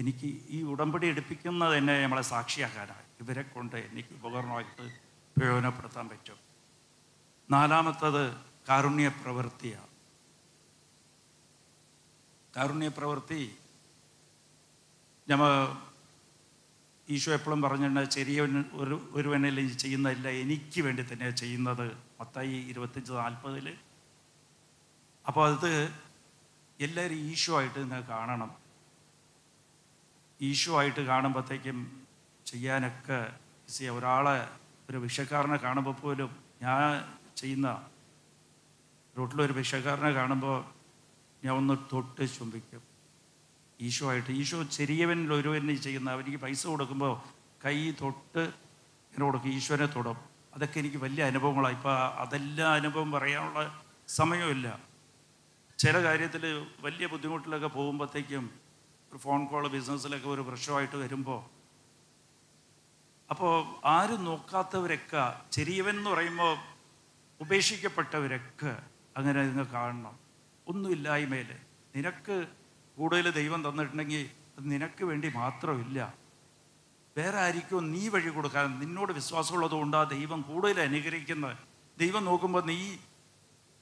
Speaker 2: എനിക്ക് ഈ ഉടമ്പടി എടുപ്പിക്കുന്നത് തന്നെ നമ്മളെ സാക്ഷിയാക്കാനാണ്. ഇവരെ കൊണ്ട് എനിക്ക് ഉപകരണമായിട്ട് പ്രയോജനപ്പെടുത്താൻ പറ്റും. നാലാമത്തത് കാരുണ്യ പ്രവൃത്തിയാണ് കാരുണ്യ പ്രവൃത്തി ഞമ്മ ഈശോ എപ്പോഴും പറഞ്ഞിട്ടുണ്ട് ചെറിയ ഒരു ഒരുവനിൽ ചെയ്യുന്നതല്ല എനിക്ക് വേണ്ടി തന്നെയാണ് ചെയ്യുന്നത്. മത്തായി ഇരുപത്തഞ്ച് നാൽപ്പതിൽ അപ്പോൾ അത് എല്ലാവരും ഈശോ ആയിട്ട് നിങ്ങൾ കാണണം. ഈശോ ആയിട്ട് കാണുമ്പോഴത്തേക്കും ചെയ്യാനൊക്കെ ഒരാളെ ഒരു വിഷക്കാരനെ കാണുമ്പോൾ പോലും ഞാൻ ചെയ്യുന്ന റോട്ടിലൊരു വിഷകാരനെ കാണുമ്പോൾ ഞാൻ ഒന്ന് തൊട്ട് ചുംബിക്കും. ഈശോ ആയിട്ട് ഈശോ ചെറിയവനിൽ ഒരുവനെ ചെയ്യുന്ന അവനിക്ക് പൈസ കൊടുക്കുമ്പോൾ കൈ തൊട്ട് ഇങ്ങനെ കൊടുക്കും ഈശോനെ തൊടും. അതൊക്കെ എനിക്ക് വലിയ അനുഭവങ്ങളാണ്. ഇപ്പോൾ അതെല്ലാം അനുഭവം പറയാനുള്ള സമയമില്ല. ചില കാര്യത്തിൽ വലിയ ബുദ്ധിമുട്ടിലൊക്കെ പോകുമ്പോഴത്തേക്കും ഒരു ഫോൺ കോൾ ബിസിനസ്സിലൊക്കെ ഒരു പ്രശ്നമായിട്ട് വരുമ്പോൾ അപ്പോൾ ആരും നോക്കാത്തവരൊക്കെ ചെറിയവൻ എന്ന് പറയുമ്പോൾ ഉപേക്ഷിക്കപ്പെട്ടവരൊക്കെ അങ്ങനെ നിങ്ങൾ കാണണം. ഒന്നുമില്ലായ്മയിൽ. നിനക്ക് കൂടുതൽ ദൈവം തന്നിട്ടുണ്ടെങ്കിൽ അത് നിനക്ക് വേണ്ടി മാത്രമില്ല. വേറെ ആയിരിക്കും നീ വഴി കൊടുക്കാൻ നിന്നോട് വിശ്വാസമുള്ളത് കൊണ്ട് ആ ദൈവം കൂടുതൽ അനുഗ്രഹിക്കുന്നത്. ദൈവം നോക്കുമ്പോൾ നീ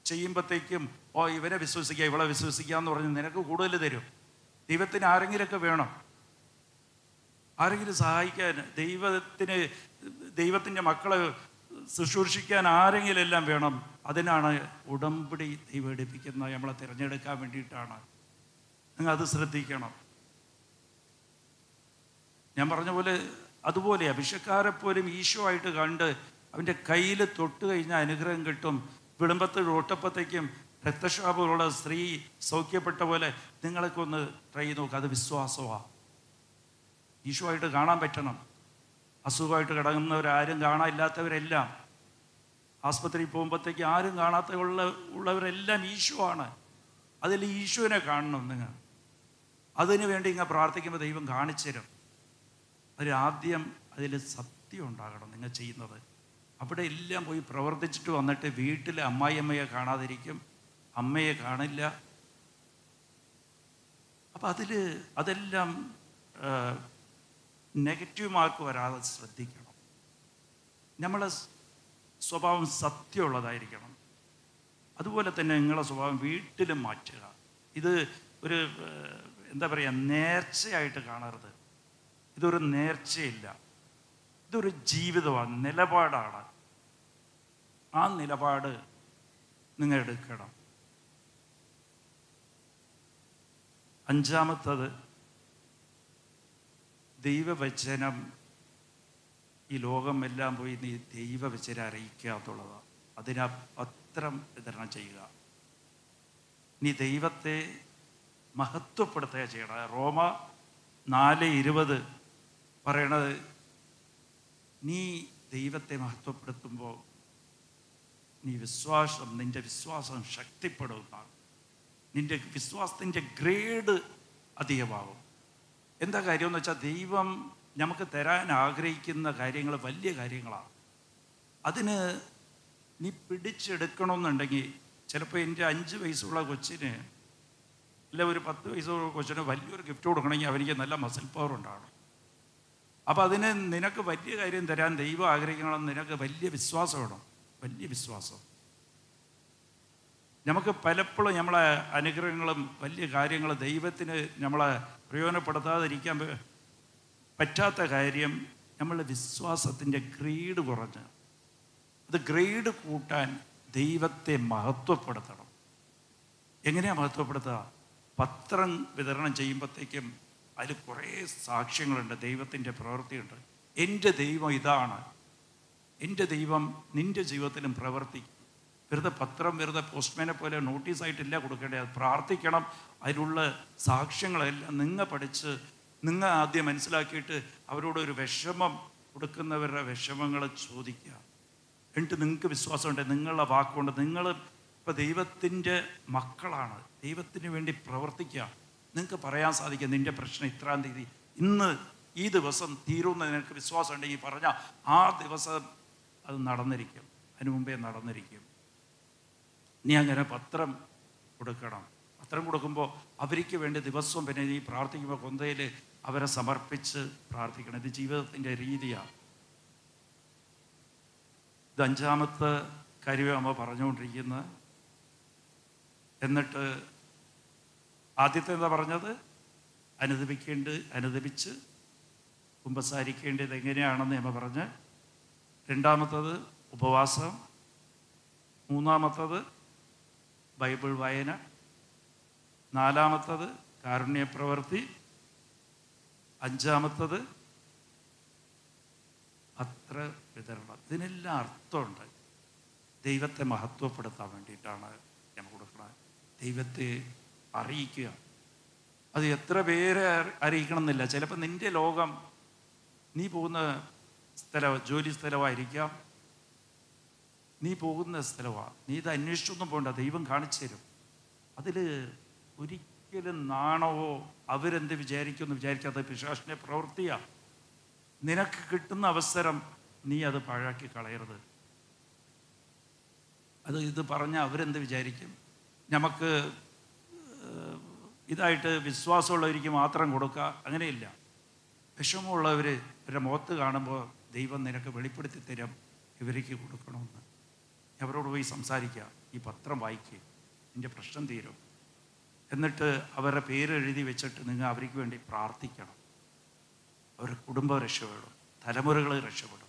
Speaker 2: ചെയ്യുമ്പോഴത്തേക്കും ഓ ഇവനെ വിശ്വസിക്കുക ഇവളെ വിശ്വസിക്കുക എന്ന് പറഞ്ഞ് നിനക്ക് കൂടുതൽ തരും. ദൈവത്തിന് ആരെങ്കിലുമൊക്കെ വേണം. ആരെങ്കിലും സഹായിക്കാൻ ദൈവത്തിന് ദൈവത്തിന്റെ മക്കളെ ശുശ്രൂഷിക്കാൻ ആരെങ്കിലും എല്ലാം വേണം അതിനാണ് ഉടമ്പടി ദൈവം നമ്മളെ തിരഞ്ഞെടുക്കാൻ വേണ്ടിയിട്ടാണ്. നിങ്ങൾ അത് ശ്രദ്ധിക്കണം. ഞാൻ പറഞ്ഞ പോലെ അതുപോലെ അഭിഷക്കാരെ പോലും ഈശോ ആയിട്ട് കണ്ട് അവന്റെ കയ്യിൽ തൊട്ട് കഴിഞ്ഞാൽ അനുഗ്രഹം കിട്ടും. വിളുമ്പത്ത് ഒട്ടപ്പത്തേക്കും രക്തക്ഷാപമുള്ള സ്ത്രീ സൗഖ്യപ്പെട്ട പോലെ നിങ്ങളൊക്കെ ഒന്ന് ട്രൈ നോക്കുക അത് വിശ്വാസമാണ് ഈശോ ആയിട്ട് കാണാൻ പറ്റണം. അസുഖമായിട്ട് കിടങ്ങുന്നവരാരും കാണാനില്ലാത്തവരെല്ലാം ആസ്പത്രിയിൽ പോകുമ്പോഴത്തേക്ക് ആരും കാണാത്ത ഉള്ള ഉള്ളവരെല്ലാം ഈശോ ആണ് അതിൽ ഈശോനെ കാണണം നിങ്ങൾ. അതിനു വേണ്ടി ഇങ്ങനെ പ്രാർത്ഥിക്കുമ്പോൾ ദൈവം കാണിച്ചു തരും. അതിൽ ആദ്യം അതിൽ സത്യം ഉണ്ടാകണം നിങ്ങൾ ചെയ്യുന്നത്. അവിടെ എല്ലാം പോയി പ്രവർത്തിച്ചിട്ട് വന്നിട്ട് വീട്ടിലെ അമ്മായിയമ്മയെ കാണാതിരിക്കും. അമ്മയെ കാണില്ല. അപ്പം അതിൽ അതെല്ലാം നെഗറ്റീവ് മാർക്ക് വരാതെ ശ്രദ്ധിക്കണം. നമ്മളെ സ്വഭാവം സത്യമുള്ളതായിരിക്കണം. അതുപോലെ തന്നെ നിങ്ങളെ സ്വഭാവം വീട്ടിലും മാറ്റുക. ഇത് ഒരു എന്താ പറയുക നേർച്ചയായിട്ട് കാണരുത്. ഇതൊരു നേർച്ചയില്ല. ഇതൊരു ജീവിതമാണ് നിലപാടാണ്. ആ നിലപാട് നിങ്ങൾ എടുക്കണം. അഞ്ചാമത്തത് ദൈവവചനം ഈ ലോകം എല്ലാം പോയി നീ ദൈവവചനം അറിയിക്കുക എന്നുള്ളതാണ് അതിനാ പത്രം വിതരണം ചെയ്യുക. നീ ദൈവത്തെ മഹത്വപ്പെടുത്തുക ചെയ്യണം. റോമ നാല് ഇരുപത് പറയണത് നീ ദൈവത്തെ മഹത്വപ്പെടുത്തുമ്പോൾ നീ വിശ്വാസം നിന്റെ വിശ്വാസം ശക്തിപ്പെടുന്നതാണ് നിന്റെ വിശ്വാസത്തിന്റെ ഗ്രേഡ് അധികമാകും. എന്താ കാര്യമെന്ന് വെച്ചാൽ ദൈവം നമുക്ക് തരാൻ ആഗ്രഹിക്കുന്ന കാര്യങ്ങൾ വലിയ കാര്യങ്ങളാണ്. അതിന് നീ പിടിച്ചെടുക്കണമെന്നുണ്ടെങ്കിൽ ചിലപ്പോൾ എന്റെ അഞ്ച് വയസ്സുള്ള കൊച്ചിന് അല്ല ഒരു പത്ത് വയസ്സുള്ള കൊച്ചിന് വലിയൊരു ഗിഫ്റ്റ് കൊടുക്കണമെങ്കിൽ അവനിക്ക് നല്ല മസിൽ പവർ ഉണ്ടാകണം അപ്പോൾ അതിന് നിനക്ക് വലിയ കാര്യം തരാൻ ദൈവം ആഗ്രഹിക്കണം നിനക്ക് വലിയ വിശ്വാസം വേണം. വലിയ വിശ്വാസം. നമുക്ക് പലപ്പോഴും നമ്മളെ അനുഗ്രഹങ്ങളും വലിയ കാര്യങ്ങളും ദൈവത്തിന് നമ്മളെ പ്രയോജനപ്പെടുത്താതിരിക്കാൻ പറ്റാത്ത കാര്യം നമ്മളുടെ വിശ്വാസത്തിന്റെ ഗ്രേഡ് കുറഞ്ഞ് അത് ഗ്രേഡ് കൂട്ടാൻ ദൈവത്തെ മഹത്വപ്പെടുത്തണം. എങ്ങനെയാണ് മഹത്വപ്പെടുത്തുക? പത്രം വിതരണം ചെയ്യുമ്പോഴത്തേക്കും അതിൽ കുറേ സാക്ഷ്യങ്ങളുണ്ട് ദൈവത്തിന്റെ പ്രവൃത്തിയുണ്ട്. എന്റെ ദൈവം ഇതാണ്. എന്റെ ദൈവം നിന്റെ ജീവിതത്തിലും പ്രവർത്തിക്കും. വെറുതെ പത്രം വെറുതെ പോസ്റ്റ്മാനെ പോലെ നോട്ടീസായിട്ടില്ല കൊടുക്കേണ്ടത്. പ്രാർത്ഥിക്കണം അതിലുള്ള സാക്ഷ്യങ്ങളെല്ലാം നിങ്ങൾ പഠിച്ച് നിങ്ങൾ ആദ്യം മനസ്സിലാക്കിയിട്ട് അവരോട് ഒരു വിഷമം കൊടുക്കുന്നവരുടെ വിഷമങ്ങൾ ചോദിക്കുക. എന്നിട്ട് നിങ്ങൾക്ക് വിശ്വാസമുണ്ട് നിങ്ങളുടെ വാക്കുകൊണ്ട് നിങ്ങൾ ഇപ്പോൾ ദൈവത്തിന്റെ മക്കളാണ് ദൈവത്തിന് വേണ്ടി പ്രവർത്തിക്കുക. നിങ്ങൾക്ക് പറയാൻ സാധിക്കും നിന്റെ പ്രശ്നം ഇത്രാം തീയതി ഇന്ന് ഈ ദിവസം തീരുമെന്ന് നിനക്ക് വിശ്വാസം ഉണ്ടെങ്കിൽ പറഞ്ഞാൽ ആ ദിവസം അത് നടന്നിരിക്കും അതിനു മുമ്പേ നടന്നിരിക്കും. നീ അങ്ങനെ പത്രം കൊടുക്കണം. പത്രം കൊടുക്കുമ്പോൾ അവർക്ക് വേണ്ടി ദിവസവും പിന്നെ ഈ പ്രാർത്ഥിക്കുമ്പോൾ കൊന്തയിൽ അവരെ സമർപ്പിച്ച് പ്രാർത്ഥിക്കണം. ഇത് ജീവിതത്തിന്റെ രീതിയാണ് ഇത് അഞ്ചാമത്തെ കാര്യമാണ് അമ്മ പറഞ്ഞുകൊണ്ടിരിക്കുന്നത് എന്നിട്ട് ആദ്യത്തെ എന്താ പറഞ്ഞത്? അനുദപിക്കേണ്ട അനുദപിച്ച് കുമ്പസാരിക്കേണ്ടത് എങ്ങനെയാണെന്ന് അമ്മ പറഞ്ഞ്. രണ്ടാമത്തത് ഉപവാസം. മൂന്നാമത്തത് ബൈബിൾ വായന. നാലാമത്തത് കാരുണ്യപ്രവൃത്തി അഞ്ചാമത്തത് അത്ര വിതരണം. ഇതിനെല്ലാം അർത്ഥമുണ്ട്. ദൈവത്തെ മഹത്വപ്പെടുത്താൻ വേണ്ടിയിട്ടാണ് ഞാൻ കൊടുക്കുന്നത് ദൈവത്തെ അറിയിക്കുക. അത് എത്ര പേരെ അറി- അറിയിക്കണം എന്നില്ല ചിലപ്പോൾ നിന്റെ ലോകം നീ പോകുന്ന സ്ഥലം ജോലി സ്ഥലമായിരിക്കാം. നീ പോകുന്ന സ്ഥലമാണ് നീ ഇത് അന്വേഷിച്ചൊന്നും പോകണ്ട ദൈവം കാണിച്ചു തരും. അതിൽ ഒരിക്കലും നാണവോ അവരെന്ത് വിചാരിക്കുമെന്ന് വിചാരിക്കാത്ത പിശാഷിന്റെ പ്രവൃത്തിയാണ് നിനക്ക് കിട്ടുന്ന അവസരം നീ അത് പാഴാക്കി കളയരുത്. അത് ഇത് പറഞ്ഞ അവരെന്ത് വിചാരിക്കും? നമുക്ക് ഇതായിട്ട് വിശ്വാസമുള്ളവർക്ക് മാത്രം കൊടുക്കുക അങ്ങനെയില്ല. വിഷമമുള്ളവർ ഇവരുടെ മുഖത്ത് കാണുമ്പോൾ ദൈവം നിനക്ക് വെളിപ്പെടുത്തി തരും ഇവർക്ക് കൊടുക്കണമെന്ന്. അവരോട് പോയി സംസാരിക്കുക ഈ പത്രം വായിക്കുക എന്റെ പ്രശ്നം തീരും. എന്നിട്ട് അവരുടെ പേര് എഴുതി വെച്ചിട്ട് നിങ്ങൾ അവർക്ക് വേണ്ടി പ്രാർത്ഥിക്കണം. അവരുടെ കുടുംബം രക്ഷപ്പെടും. തലമുറകൾ രക്ഷപ്പെടും.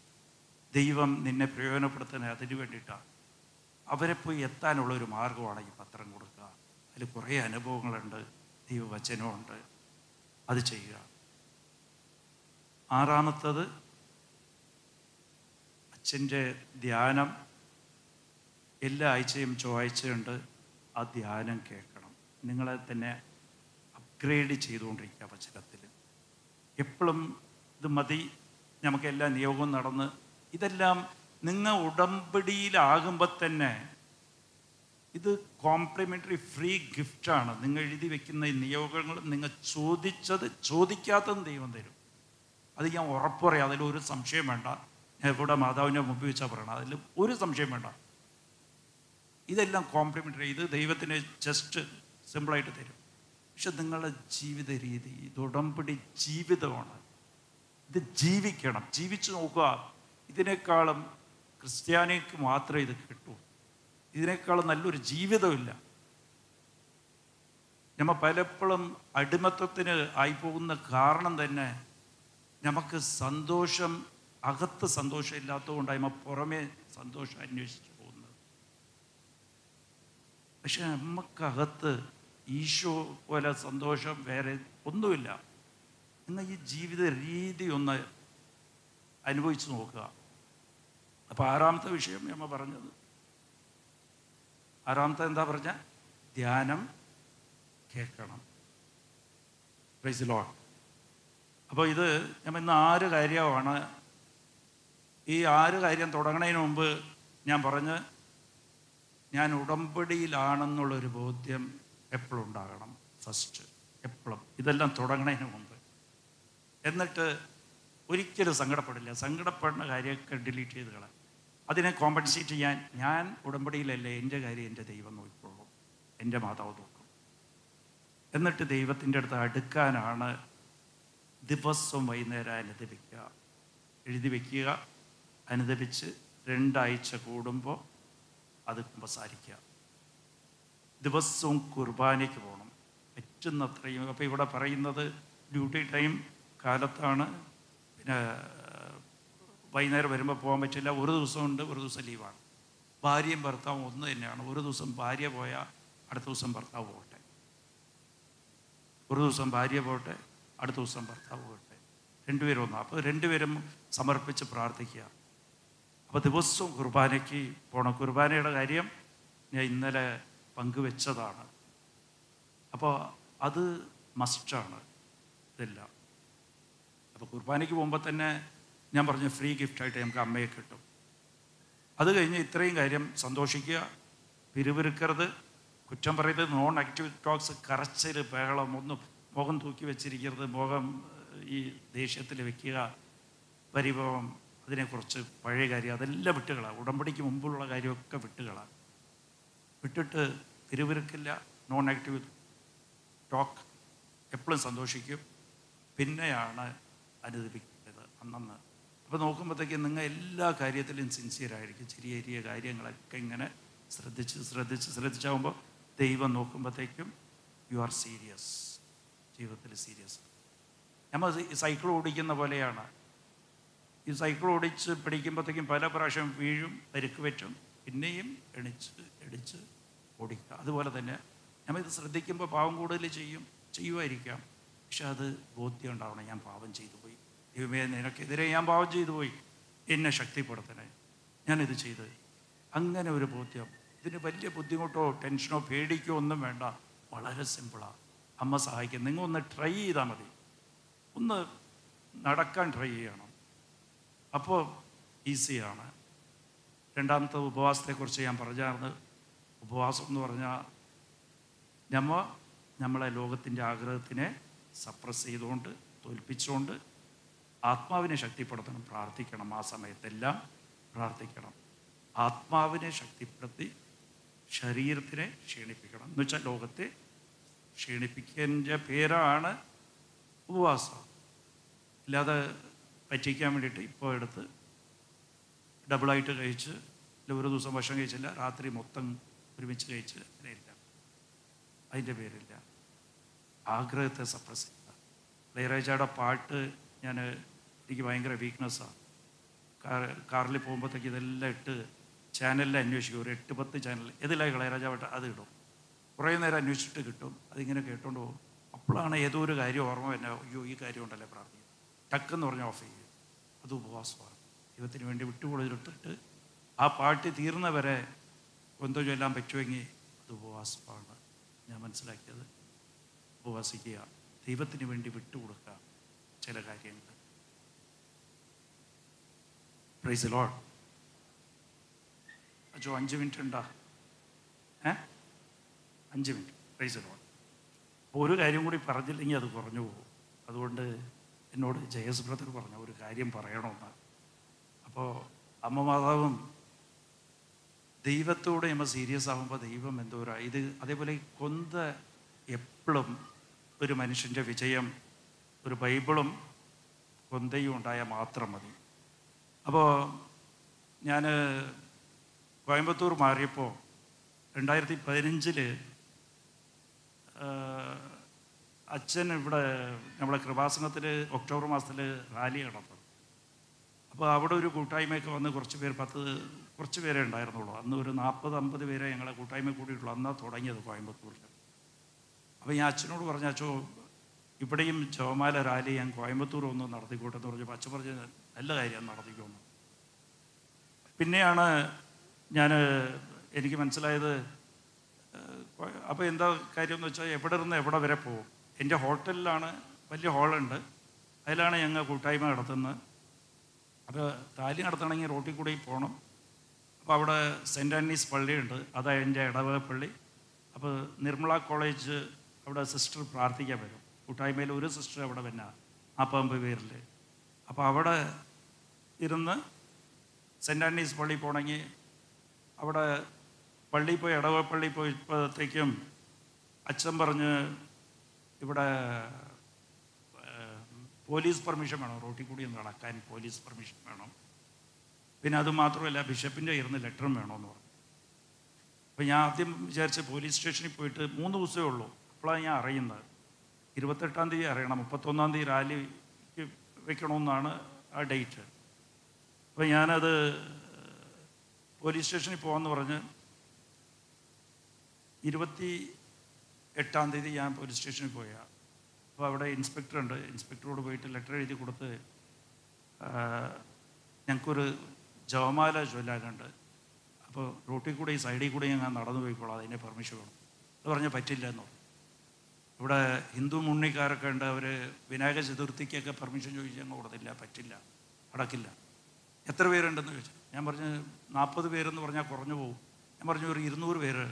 Speaker 2: ദൈവം നിന്നെ പ്രയോജനപ്പെടുത്തുന്ന അതിന് വേണ്ടിയിട്ടാണ് അവരെ പോയി എത്താനുള്ള ഒരു മാർഗമാണ് ഈ പത്രം കൊടുക്കുക. അതിൽ കുറേ അനുഭവങ്ങളുണ്ട്. ദൈവവചനമുണ്ട്. അത് ചെയ്യുക. ആറാമത്തത് അച്ഛന്റെ ധ്യാനം. എല്ലാ ആഴ്ചയും ചൊവ്വാഴ്ചയുണ്ട്. ആ ധ്യാനം കേൾക്കണം നിങ്ങളെ തന്നെ അപ്ഗ്രേഡ് ചെയ്തുകൊണ്ടിരിക്കുക വചനത്തിൽ. എപ്പോഴും ഇത് മതി നമുക്കെല്ലാം നിയോഗം നടന്ന് ഇതെല്ലാം നിങ്ങൾ ഉടമ്പടിയിലാകുമ്പോൾ തന്നെ ഇത് കോംപ്ലിമെന്ററി ഫ്രീ ഗിഫ്റ്റാണ് നിങ്ങൾ എഴുതി വെക്കുന്ന നിയോഗങ്ങൾ നിങ്ങൾ ചോദിച്ചത് ചോദിക്കാത്തതും ദൈവം തരും. അത് ഞാൻ ഉറപ്പ് പറയാം അതിലൊരു സംശയം വേണ്ട. ഞാൻ ഇവിടെ മാതാവിന്റെ മുമ്പ് വെച്ചാൽ പറയണം അതിൽ ഒരു സംശയം വേണ്ട. ഇതെല്ലാം കോംപ്ലിമെന്ററി ഇത് ദൈവത്തിന് ജസ്റ്റ് സിമ്പിളായിട്ട് തരും. പക്ഷെ നിങ്ങളുടെ ജീവിത രീതി ഇത് ഉടമ്പടി ജീവിതമാണ്. ഇത് ജീവിക്കണം. ജീവിച്ചു നോക്കുക. ഇതിനേക്കാളും ക്രിസ്ത്യാനിക്ക് മാത്രമേ ഇത് കിട്ടൂ. ഇതിനേക്കാളും നല്ലൊരു ജീവിതമില്ല നമ്മ പലപ്പോഴും അടിമത്വത്തിന് ആയിപ്പോകുന്ന കാരണം തന്നെ നമുക്ക് സന്തോഷം അകത്ത് സന്തോഷം ഇല്ലാത്തതുകൊണ്ട് നമ്മ പുറമേ സന്തോഷം അന്വേഷിച്ചു പോകുന്നത്. പക്ഷെ നമുക്കകത്ത് ഈശോ പോലെ സന്തോഷം വേറെ ഒന്നുമില്ല. എന്നാൽ ഈ ജീവിത രീതി ഒന്ന് അനുഭവിച്ചു നോക്കുക. അപ്പോൾ ആറാമത്തെ വിഷയം നമ്മ പറഞ്ഞത്. ആറാമത്തെ എന്താ പറഞ്ഞ? ധ്യാനം കേൾക്കണം. പ്രൈസ് അപ്പോൾ ഇത് ഞാൻ ഇന്ന് ആറ് കാര്യമാണ്. ഈ ആറ് കാര്യം തുടങ്ങുന്നതിന് മുമ്പ് ഞാൻ പറഞ്ഞ് ഞാൻ ഉടമ്പടിയിലാണെന്നുള്ളൊരു ബോധ്യം എപ്പോഴും ഉണ്ടാകണം. ഫസ്റ്റ് എപ്പോഴും. ഇതെല്ലാം തുടങ്ങുന്നതിന് മുമ്പ്. എന്നിട്ട് ഒരിക്കലും സങ്കടപ്പെടില്ല. സങ്കടപ്പെടുന്ന കാര്യമൊക്കെ ഡിലീറ്റ് ചെയ്ത് കളയാം. അതിനെ കോമ്പൻസേറ്റ് ചെയ്യാൻ ഞാൻ ഉടമ്പടിയിലല്ലേ എന്റെ കാര്യം എന്റെ ദൈവം നോക്കിക്കോളും. എന്റെ മാതാവ് നോക്കും. എന്നിട്ട് ദൈവത്തിന്റെ അടുത്ത് അടുക്കാനാണ് ദിവസവും വൈകുന്നേരം അനുദപിക്കുക. എഴുതി വയ്ക്കുക അനുദപിച്ച് രണ്ടാഴ്ച കൂടുമ്പോൾ അത് കുമ്പസാരിക്കുക. ദിവസവും കുർബാനയ്ക്ക് പോകണം. പറ്റുന്നത്രയും അപ്പോൾ ഇവിടെ പറയുന്നത് ഡ്യൂട്ടി ടൈം കാലത്താണ്. പിന്നെ വൈകുന്നേരം വരുമ്പോൾ പോകാൻ പറ്റില്ല. ഒരു ദിവസമുണ്ട് ഒരു ദിവസം ലീവാണ്. ഭാര്യയും ഭർത്താവും ഒന്ന് തന്നെയാണ്. ഒരു ദിവസം ഭാര്യ പോയാൽ അടുത്ത ദിവസം ഭർത്താവ് പോകട്ടെ. ഒരു ദിവസം ഭാര്യ പോകട്ടെ അടുത്ത ദിവസം ഭർത്താവ് പോകട്ടെ. രണ്ടുപേരും ഒന്നാണ് അപ്പോൾ രണ്ടുപേരും സമർപ്പിച്ച് പ്രാർത്ഥിക്കുക. അപ്പോൾ ദിവസവും കുർബാനയ്ക്ക് പോകണം കുർബാനയുടെ കാര്യം ഞാൻ ഇന്നലെ പങ്കുവെച്ചതാണ്. അപ്പോൾ അത് മസ്റ്റാണ് ഇതെല്ലാം. അപ്പോൾ കുർബാനയ്ക്ക് പോകുമ്പോൾ തന്നെ ഞാൻ പറഞ്ഞു ഫ്രീ ഗിഫ്റ്റായിട്ട് നമുക്ക് അമ്മയെ കിട്ടും. അത് കഴിഞ്ഞ് ഇത്രയും കാര്യം സന്തോഷിക്കുക പിരിവിരുക്കരുത് കുറ്റം പറയരുത് നോൺ ആക്റ്റീവ് ടോക്സ് കറച്ചിൽ ബഹളം ഒന്നും മുഖം തൂക്കി വെച്ചിരിക്കരുത് മുഖം ഈ ദേഷ്യത്തിൽ വെക്കുക പരിഭവം അത് അതിനെക്കുറിച്ച് പഴയ കാര്യം അതെല്ലാം വിട്ടുകളാണ് ഉടമ്പടിക്ക് മുമ്പുള്ള കാര്യമൊക്കെ വിട്ടുകളാണ് വിട്ടിട്ട് തിരുവിരുക്കില്ല നോൺ നെഗറ്റീവ് ടോക്ക് എപ്പോഴും സന്തോഷിക്കും. പിന്നെയാണ് അനുദപിക്കുന്നത് അന്നന്ന്. അപ്പോൾ നോക്കുമ്പോഴത്തേക്ക് നിങ്ങൾ എല്ലാ കാര്യത്തിലും സിൻസിയറായിരിക്കും ചെറിയ ചെറിയ കാര്യങ്ങളൊക്കെ ഇങ്ങനെ ശ്രദ്ധിച്ച് ശ്രദ്ധിച്ച് ശ്രദ്ധിച്ചാകുമ്പോൾ ദൈവം നോക്കുമ്പോഴത്തേക്കും യു ആർ സീരിയസ് ജീവിതത്തിൽ സീരിയസ് നമ്മൾ സൈക്കിൾ ഓടിക്കുന്ന പോലെയാണ്. ഈ സൈക്കിൾ ഓടിച്ച് പിടിക്കുമ്പോഴത്തേക്കും പല പ്രാവശ്യം വീഴും പരിക്ക് പറ്റും. പിന്നെയും എണിച്ച് എടിച്ച് ഓടിക്കുക. അതുപോലെ തന്നെ നമ്മൾ ഇത് ശ്രദ്ധിക്കുമ്പോൾ പാവം കൂടുതൽ ചെയ്യും ചെയ്യുമായിരിക്കാം. പക്ഷെ അത് ബോധ്യം ഉണ്ടാവണം. ഞാൻ പാവം ചെയ്തു പോയി. ദൈവമേ നിനക്കെതിരെ ഞാൻ പാവം ചെയ്തു പോയി. എന്നെ ശക്തിപ്പെടുത്തണേ. ഞാനിത് ചെയ്ത്. അങ്ങനെ ഒരു ബോധ്യം. ഇതിന് വലിയ ബുദ്ധിമുട്ടോ ടെൻഷനോ പേടിക്കോ ഒന്നും വേണ്ട. വളരെ സിമ്പിളാണ് അമ്മ സഹായിക്കും. നിങ്ങൾ ഒന്ന് ട്രൈ ചെയ്താൽ മതി. ഒന്ന് നടക്കാൻ ട്രൈ ചെയ്യണം. അപ്പോൾ ഈസിയാണ്. രണ്ടാമത്തെ ഉപവാസത്തെക്കുറിച്ച് ഞാൻ പറഞ്ഞായിരുന്നു. ഉപവാസം എന്ന് പറഞ്ഞാൽ നമ്മ നമ്മളെ ലോകത്തിന്റെ ആഗ്രഹത്തിനെ സപ്രസ് ചെയ്തുകൊണ്ട് തോൽപ്പിച്ചുകൊണ്ട് ആത്മാവിനെ ശക്തിപ്പെടുത്തണം പ്രാർത്ഥിക്കണം ആ സമയത്തെല്ലാം പ്രാർത്ഥിക്കണം. ആത്മാവിനെ ശക്തിപ്പെടുത്തി ശരീരത്തിനെ ക്ഷീണിപ്പിക്കണം. എന്ന് വെച്ചാൽ ലോകത്തെ ക്ഷീണിപ്പിക്കുന്നതിന്റെ പേരാണ് ഉപവാസം. ഇല്ലാതെ പറ്റിക്കാൻ വേണ്ടിയിട്ട് ഇപ്പോൾ എടുത്ത് ഡബിളായിട്ട് കഴിച്ച് ഒരു ദിവസം ഭക്ഷണം കഴിച്ചില്ല രാത്രി മൊത്തം ഒരുമിച്ച് കഴിച്ച് അങ്ങനെയില്ല അതിന്റെ പേരില്ല. ആഗ്രഹത്തെ സപ്രസ് ചെയ്യുക ഇളയരാജയുടെ പാട്ട് ഞാൻ എനിക്ക് ഭയങ്കര വീക്ക്നെസ്സാണ് കാറിൽ പോകുമ്പോഴത്തേക്ക് ഇതെല്ലാം ഇട്ട് ചാനലിൽ അന്വേഷിക്കും. ഒരു എട്ട് പത്ത് ചാനൽ ഏതിലായി ഇളയരാജ പാട്ട്? അത് ഇടും. കുറേ നേരം അന്വേഷിച്ചിട്ട് കിട്ടും. അതിങ്ങനെ കേട്ടോണ്ട് പോകും. അപ്പോഴാണ് ഏതോ ഒരു കാര്യം ഓർമ്മ തന്നെ അയ്യോ ഈ കാര്യം ഉണ്ടല്ലേ പ്രാർത്ഥിക്കും ടക്കെന്ന് പറഞ്ഞ് ഓഫ് ചെയ്യും. അത് ഉപവാസമാണ്. ദൈവത്തിന് വേണ്ടി വിട്ടുകൊടുത്തിട്ട് ആ പാട്ട് തീർന്നവരെ എന്തോ ചൊല്ലാൻ പറ്റുമെങ്കിൽ അത് ഉപവാസമാണ്. ഞാൻ മനസ്സിലാക്കിയത്. ഉപവാസിക്കുക. ദൈവത്തിന് വേണ്ടി വിട്ടുകൊടുക്കുക. ചില കാര്യങ്ങൾ. പ്രൈസ് ലോഡ് അജോ അഞ്ച് മിനിറ്റ് ഉണ്ടാ? ഏ? അഞ്ച് മിനിറ്റ് പ്രൈസ് ലോഡ് ഒരു കാര്യം കൂടി പറഞ്ഞില്ലെങ്കിൽ അത് കുറഞ്ഞു പോകും. അതുകൊണ്ട് എന്നോട് ജയസ് ബ്രദർ പറഞ്ഞ ഒരു കാര്യം പറയണമെന്ന്. അപ്പോൾ അമ്മ മാതാവും ദൈവത്തോട് നമ്മൾ സീരിയസ് ആകുമ്പോൾ ദൈവം എന്തോരാ ഇത് അതേപോലെ കൊന്ത എപ്പോഴും ഒരു മനുഷ്യന്റെ വിജയം ഒരു ബൈബിളും കൊന്തയും ഉണ്ടായാൽ മാത്രം മതി. അപ്പോൾ ഞാൻ കോയമ്പത്തൂർ മാറിയപ്പോൾ രണ്ടായിരത്തി പതിനഞ്ചിൽ അച്ഛൻ ഇവിടെ നമ്മളെ കൃപാസനത്തിൽ ഒക്ടോബർ മാസത്തിൽ റാലി നടത്തും. അപ്പോൾ അവിടെ ഒരു കൂട്ടായ്മയൊക്കെ വന്ന് കുറച്ച് പേർ പത്ത് കുറച്ച് പേരെ ഉണ്ടായിരുന്നുള്ളൂ. അന്ന് ഒരു നാൽപ്പത് അമ്പത് പേരെ ഞങ്ങളെ കൂട്ടായ്മ കൂടിയിട്ടുള്ളൂ. അന്നാ തുടങ്ങിയത് കോയമ്പത്തൂരിൽ. അപ്പോൾ ഞാൻ അച്ഛനോട് പറഞ്ഞ അച്ഛോ ഇവിടെയും ജവമാല റാലി ഞാൻ കോയമ്പത്തൂർ ഒന്ന് നടത്തിക്കോട്ടെ എന്ന് പറഞ്ഞപ്പോൾ അച്ഛൻ പറഞ്ഞ നല്ല കാര്യം നടത്തിക്കോന്നു. പിന്നെയാണ് ഞാൻ എനിക്ക് മനസ്സിലായത് അപ്പോൾ എന്താ കാര്യം എന്ന് വെച്ചാൽ എവിടെ നിന്ന് എവിടെ വരെ പോകും എന്റെ ഹോട്ടലിലാണ് വലിയ ഹോളുണ്ട്. അതിലാണ് ഞങ്ങൾ കൂട്ടായ്മ നടത്തുന്നത്. അപ്പോൾ താലി നടത്തണമെങ്കിൽ റോട്ടിൽ കൂടി പോകണം അപ്പോൾ അവിടെ സെന്റ് ആന്റീസ് പള്ളിയുണ്ട്. അത് എന്റെ ഇടവക പള്ളി. അപ്പോൾ നിർമ്മല കോളേജ് അവിടെ സിസ്റ്റർ പ്രാർത്ഥിക്കാൻ വരും. കൂട്ടായ്മയിൽ ഒരു സിസ്റ്റർ അവിടെ വന്ന അപ്പാമ്പ് പേരിൽ അപ്പോൾ അവിടെ ഇരുന്ന് സെന്റ് ആന്റീസ് പള്ളി പോകണമെങ്കിൽ അവിടെ പള്ളി പോയി ഇടവ പള്ളി പോയപ്പോഴത്തേക്കും അച്ഛൻ പറഞ്ഞ് ഇവിടെ പോലീസ് പെർമിഷൻ വേണം. റോട്ടിൽ കൂടി നടക്കാൻ പോലീസ് പെർമിഷൻ വേണം. പിന്നെ അത് മാത്രമല്ല ബിഷപ്പിന്റെ ഇരുന്ന് ലെറ്ററും വേണമെന്ന് പറഞ്ഞു. അപ്പം ഞാൻ ആദ്യം വിചാരിച്ച് പോലീസ് സ്റ്റേഷനിൽ പോയിട്ട് മൂന്ന് ദിവസമേ ഉള്ളൂ. അപ്പോഴാണ് ഞാൻ അറിയുന്നത്. ഇരുപത്തെട്ടാം തീയതി അറിയണം മുപ്പത്തൊന്നാം തീയതി റാലിക്ക് വെക്കണമെന്നാണ് ആ ഡേറ്റ്. അപ്പോൾ ഞാനത് പോലീസ് സ്റ്റേഷനിൽ പോകാമെന്ന് പറഞ്ഞ് ഇരുപത്തി എട്ടാം തീയതി ഞാൻ പോലീസ് സ്റ്റേഷനിൽ പോയ. അപ്പോൾ അവിടെ ഇൻസ്പെക്ടർ ഉണ്ട് ഇൻസ്പെക്ടറോട് പോയിട്ട് ലെറ്റർ എഴുതി കൊടുത്ത് ഞങ്ങൾക്കൊരു ജവമാല ചൊല്ലാനുണ്ട് അപ്പോൾ റൂട്ടിൽ കൂടെ ഈ സൈഡിൽ കൂടെ ഞാൻ നടന്നു പോയിക്കോളാം അതിന്റെ പെർമിഷൻ വേണം. അത് പറഞ്ഞാൽ പറ്റില്ല എന്നോ ഇവിടെ ഹിന്ദു മുണ്ണിക്കാരൊക്കെ ഉണ്ട് അവർ വിനായക ചതുർത്ഥിക്കൊക്കെ പെർമിഷൻ ചോദിച്ചാൽ ഞങ്ങൾ കൊടുത്തില്ല പറ്റില്ല അടക്കില്ല. എത്ര പേരുണ്ടെന്ന് ചോദിച്ചു? ഞാൻ പറഞ്ഞു നാൽപ്പത് പേരെന്ന് പറഞ്ഞാൽ കുറഞ്ഞു പോകും ഞാൻ പറഞ്ഞു ഒരു ഇരുന്നൂറ് പേര്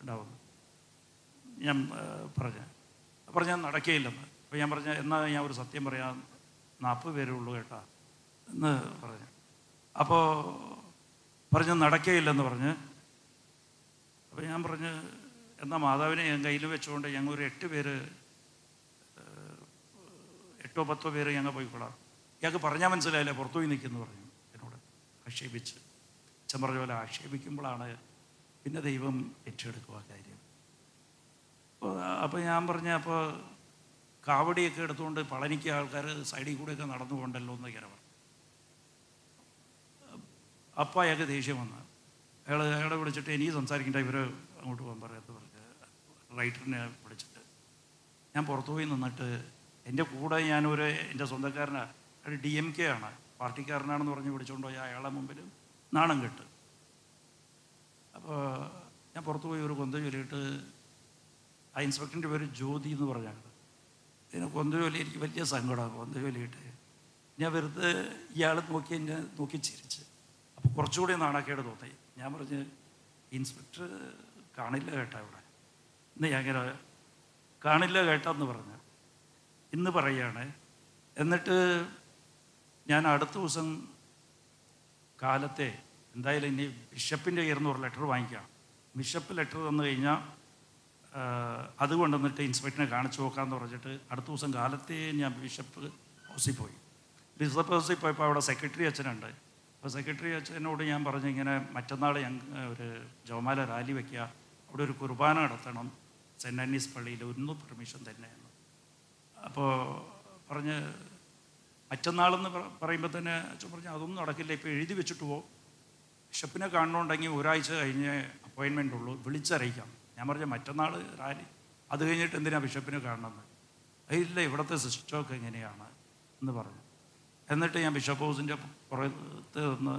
Speaker 2: ഉണ്ടാവും ഞാൻ പറഞ്ഞു പറഞ്ഞ നടക്കുകയില്ലെന്ന് അപ്പോൾ ഞാൻ പറഞ്ഞ എന്നാൽ ഞാൻ ഒരു സത്യം പറയാം നാൽപ്പത് പേരേ ഉള്ളൂ കേട്ടാ എന്ന് പറഞ്ഞു. അപ്പോൾ പറഞ്ഞ് നടക്കുകയില്ലെന്ന് പറഞ്ഞ് അപ്പോൾ ഞാൻ പറഞ്ഞ് എന്നാൽ മാതാവിനെ ഞാൻ കയ്യിൽ വെച്ചുകൊണ്ട് ഞങ്ങൾ ഒരു എട്ട് പേര് എട്ടോ പത്തോ പേര് ഞങ്ങൾ പോയിക്കൊള്ളാം ഞങ്ങൾക്ക് പറഞ്ഞാൽ മനസ്സിലായില്ല പുറത്തു പോയി നിൽക്കുന്നു പറഞ്ഞു എന്നോട്. ആക്ഷേപിച്ച്. അച്ഛൻ പറഞ്ഞ പോലെ ആക്ഷേപിക്കുമ്പോഴാണ് പിന്നെ ദൈവം ഏറ്റെടുക്കുക കാര്യം. അപ്പോൾ ഞാൻ പറഞ്ഞ അപ്പോൾ കാവടിയൊക്കെ എടുത്തുകൊണ്ട് പളനിക്ക് ആൾക്കാർ സൈഡിൽ കൂടെയൊക്കെ നടന്നു പോകണ്ടല്ലോ എന്ന് പറഞ്ഞു. അപ്പം അയാൾക്ക് ദേഷ്യം വന്നു. അയാൾ അയാളെ വിളിച്ചിട്ട് എനിക്ക് സംസാരിക്കേണ്ട ഇവർ അങ്ങോട്ട് പോകാൻ പറയാത്ത പറഞ്ഞ് റൈറ്ററിനെ വിളിച്ചിട്ട്. ഞാൻ പുറത്തു പോയി നിന്നിട്ട് എന്റെ കൂടെ ഞാനൊരു എന്റെ സ്വന്തക്കാരനാണ് അയാൾ ഡി എം കെ ആണ്. പാർട്ടിക്കാരനാണെന്ന് പറഞ്ഞ് വിളിച്ചുകൊണ്ട് പോയി അയാളെ മുമ്പിൽ നാണം കെട്ട്. അപ്പോൾ ഞാൻ പുറത്തു പോയി ഒരു കൊന്ത ചൊല്ലിയിട്ട് ആ ഇൻസ്പെക്ടറിന്റെ പേര് ജ്യോതി എന്ന് പറഞ്ഞാൽ ഇതിന് കൊന്ത ജോലി എനിക്ക് വലിയ സങ്കടമാണ്. കൊന്ത ജോലിയിട്ട് ഞാൻ വെറുതെ ഇയാൾ നോക്കി എന്നെ നോക്കി ചിരിച്ച്. കുറച്ചുകൂടി നാണക്കേട് തോന്നി. ഞാൻ പറഞ്ഞ് ഇൻസ്പെക്ടർ കാണില്ല കേട്ടാ ഇവിടെ. ഇന്ന് ഞാൻ ഇങ്ങനെ കാണില്ല കേട്ടെന്ന് പറഞ്ഞു. ഇന്ന് പറയുകയാണ് എന്നിട്ട് ഞാൻ അടുത്ത ദിവസം കാലത്തെ എന്തായാലും ഇനി ബിഷപ്പിന്റെ കയ്യിൽ ഒരു ലെറ്റർ വാങ്ങിക്കാം ബിഷപ്പ് ലെറ്റർ തന്നു കഴിഞ്ഞാൽ അത് കൊണ്ടുവന്നിട്ട് ഇൻസ്പെക്ടറിനെ കാണിച്ചു നോക്കാമെന്ന് പറഞ്ഞിട്ട് അടുത്ത ദിവസം കാലത്തെ ഞാൻ ബിഷപ്പ് ഹൗസിൽ പോയി. ബിഷപ്പ് ഹൗസിൽ പോയപ്പോൾ അവിടെ സെക്രട്ടറി അച്ഛനുണ്ട്. അപ്പോൾ സെക്രട്ടറി അച്ഛനോട് ഞാൻ പറഞ്ഞു ഇങ്ങനെ മറ്റന്നാൾ ഞങ്ങൾ ഒരു ജവമാല റാലി വയ്ക്കുക അവിടെ ഒരു കുർബാന നടത്തണം. സെന്റ് ആന്റീസ് പള്ളിയിൽ ഒന്ന് പെർമിഷൻ തന്നെയാണ് അപ്പോൾ പറഞ്ഞ് മറ്റന്നാളെന്ന് പറ- പറയുമ്പോൾ തന്നെ അച്ഛൻ പറഞ്ഞു അതൊന്നും നടക്കില്ല. ഇപ്പോൾ എഴുതി വെച്ചിട്ട് പോകും ബിഷപ്പിനെ കാണണമെന്നുണ്ടെങ്കിൽ ഒരാഴ്ച കഴിഞ്ഞ് അപ്പോയിൻമെന്റ് ഉള്ളൂ. വിളിച്ചറിയിക്കാം. ഞാൻ പറഞ്ഞ മറ്റന്നാൾ റാലി. അത് കഴിഞ്ഞിട്ട് എന്തിനാണ് ബിഷപ്പിനെ കാണണമെന്ന് "ഏയ് ഇല്ല ഇവിടുത്തെ സിസ്റ്റമൊക്കെ എങ്ങനെയാണ്? എന്ന് പറഞ്ഞു. എന്നിട്ട് ഞാൻ ബിഷപ്പ് ഹൗസിന്റെ പുറത്ത് നിന്ന്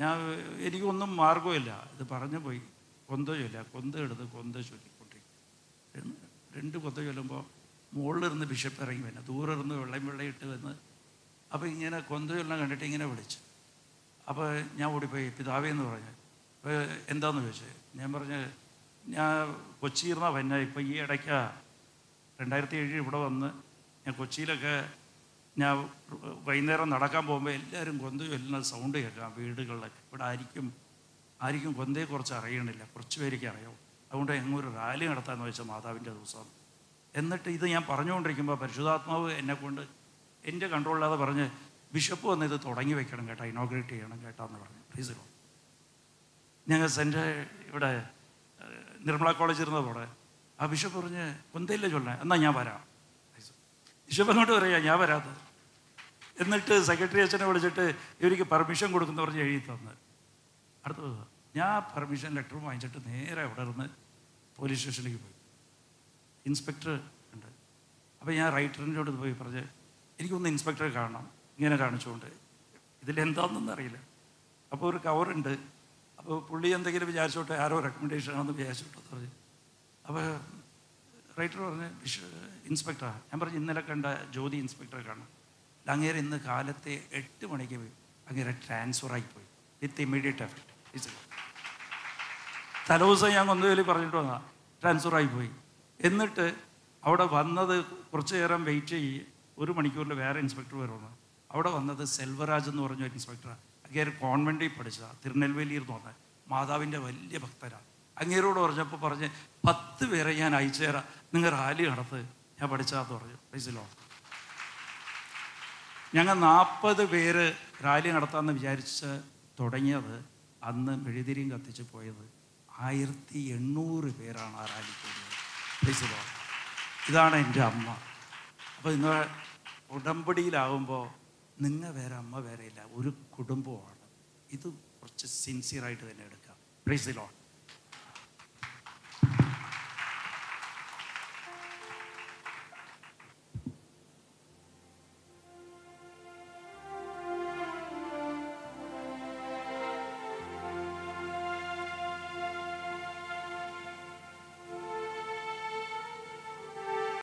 Speaker 2: ഞാൻ എനിക്കൊന്നും മാർഗമില്ല ഇത് പറഞ്ഞു പോയി. കൊന്ത ചൊല്ല കൊന്ത എടുത്ത് കൊന്ത ചൊല്ലിക്കൊണ്ടിരിക്കും രണ്ട് കൊന്ത ചൊല്ലുമ്പോൾ മുകളിലിരുന്ന് ബിഷപ്പ് ഇറങ്ങി വന്നെ. ദൂരെ ഇരുന്ന് വെള്ളം വെള്ളയിട്ട് വന്ന് അപ്പോൾ ഇങ്ങനെ കൊന്ത ചൊല്ലം കണ്ടിട്ട് ഇങ്ങനെ വിളിച്ചു. അപ്പോൾ ഞാൻ ഓടിപ്പോയി. പിതാവേ എന്ന് പറഞ്ഞു. അപ്പോൾ എന്താണെന്ന് ചോദിച്ചു? ഞാൻ പറഞ്ഞ് ഞാൻ കൊച്ചിയിരുന്ന വന്നെ ഇപ്പോൾ ഈ ഇടയ്ക്ക രണ്ടായിരത്തി ഏഴിൽ ഇവിടെ വന്ന് ഞാൻ കൊച്ചിയിലൊക്കെ ഞാൻ വൈകുന്നേരം നടക്കാൻ പോകുമ്പോൾ എല്ലാവരും കൊന്ത ചൊല്ലുന്ന സൗണ്ട് കേൾക്കാം വീടുകളിലൊക്കെ. ഇവിടെ ആയിരിക്കും ആയിരിക്കും കുറച്ച് അറിയണില്ല കുറച്ച് പേരേക്ക് അറിയാം അതുകൊണ്ട് എങ്ങൊരു റാലി നടത്താമെന്ന് വെച്ചാൽ മാതാവിന്റെ ദിവസം എന്നിട്ട് ഇത് ഞാൻ പറഞ്ഞുകൊണ്ടിരിക്കുമ്പോൾ പരിശുദ്ധാത്മാവ് എന്നെ കൊണ്ട് എന്റെ കൺട്രോളില്ലാതെ പറഞ്ഞ് ബിഷപ്പ് വന്ന് ഇത് തുടങ്ങി വെക്കണം കേട്ടോ ഇനോഗ്രേറ്റ് ചെയ്യണം കേട്ടോ എന്ന് പറഞ്ഞു. പ്ലീസ് ഞങ്ങൾ സെന്റെ ഇവിടെ നിർമ്മല കോളേജ് ഇരുന്നതോടെ ആ ബിഷപ്പ് പറഞ്ഞ് കൊന്തയില്ല ചൊല്ലണേ എന്നാൽ ഞാൻ വരാം. ബിഷപ്പ് അങ്ങോട്ട് പറയാം ഞാൻ വരാത്തത്. എന്നിട്ട് സെക്രട്ടറി അച്ഛനെ വിളിച്ചിട്ട് ഇവർക്ക് പെർമിഷൻ കൊടുക്കുന്ന പറഞ്ഞ് എഴുതി തന്ന്. അടുത്ത ദിവസം ഞാൻ പെർമിഷൻ ലെറ്റർ വാങ്ങിച്ചിട്ട് നേരെ അവിടെ നിന്ന് പോലീസ് സ്റ്റേഷനിലേക്ക് പോയി. ഇൻസ്പെക്ടർ ഉണ്ട്. അപ്പോൾ ഞാൻ റൈറ്ററിന്റെ അടുത്ത് പോയി പറഞ്ഞ് എനിക്കൊന്ന് ഇൻസ്പെക്ടറെ കാണണം. ഇങ്ങനെ കാണിച്ചുകൊണ്ട്. ഇതിലെന്താണെന്നൊന്നും അറിയില്ല. അപ്പോൾ ഒരു കവറുണ്ട് അപ്പോൾ പുള്ളി എന്തെങ്കിലും വിചാരിച്ചോട്ടെ ആരോ റെക്കമെൻഡേഷൻ ആണെന്ന് വിചാരിച്ചോട്ടെ പറഞ്ഞു. അപ്പോൾ റൈറ്റർ പറഞ്ഞ് ഇൻസ്പെക്ടറാണ് ഇൻസ്പെക്ടറാ. ഞാൻ പറഞ്ഞു ഇന്നലെ കണ്ട ജ്യോതി ഇൻസ്പെക്ടറെ കാണാം അങ്ങേരെ ഇന്ന് കാലത്തെ എട്ട് മണിക്ക് അങ്ങേരെ ട്രാൻസ്ഫർ ആയിപ്പോയി വിത്ത് ഇമ്മീഡിയറ്റ് എഫക്റ്റ് തലേദിവസം ഞാൻ കൊന്നുവേലി പറഞ്ഞിട്ട് വന്നാ ട്രാൻസ്ഫർ ആയിപ്പോയി എന്നിട്ട് അവിടെ വന്നത് കുറച്ച് നേരം വെയിറ്റ് ചെയ്യ് ഒരു മണിക്കൂറിൽ വേറെ ഇൻസ്പെക്ടർ വരുന്നു അവിടെ വന്നത് സെൽവരാജ് എന്ന് പറഞ്ഞ ഒരു ഇൻസ്പെക്ടറാണ് അങ്ങേര് കോൺവെന്റിൽ പഠിച്ചതാണ് തിരുനെൽവേലിയിൽ നിന്ന് പറഞ്ഞാൽ മാതാവിന്റെ വലിയ ഭക്തരാണ് അങ്ങേരോട് പറഞ്ഞപ്പോൾ പറഞ്ഞ് പത്ത് പേരെ ഞാൻ അയച്ചു തരാം നിങ്ങൾ റാലി നടത്ത്. ഞാൻ പഠിച്ചാന്ന് പറഞ്ഞു. പ്ലീസിലോ ഞങ്ങൾ നാൽപ്പത് പേര് റാലി നടത്താമെന്ന് വിചാരിച്ച് തുടങ്ങിയത് അന്ന് മെഴുതിരിയും കത്തിച്ച് പോയത് ആയിരത്തി എണ്ണൂറ് പേരാണ് ആ റാലി പ്ലീസിലോ ഇതാണ് എന്റെ അമ്മ. അപ്പോൾ നിങ്ങൾ ഉടമ്പടിയിലാവുമ്പോൾ നിങ്ങൾ വേറെ അമ്മ വേറെ ഇല്ല. ഒരു കുടുംബമാണ് ഇത് കുറച്ച് സിൻസിയറായിട്ട് തന്നെ എടുക്കാം. പ്ലീസ് പ്ലീസിലോ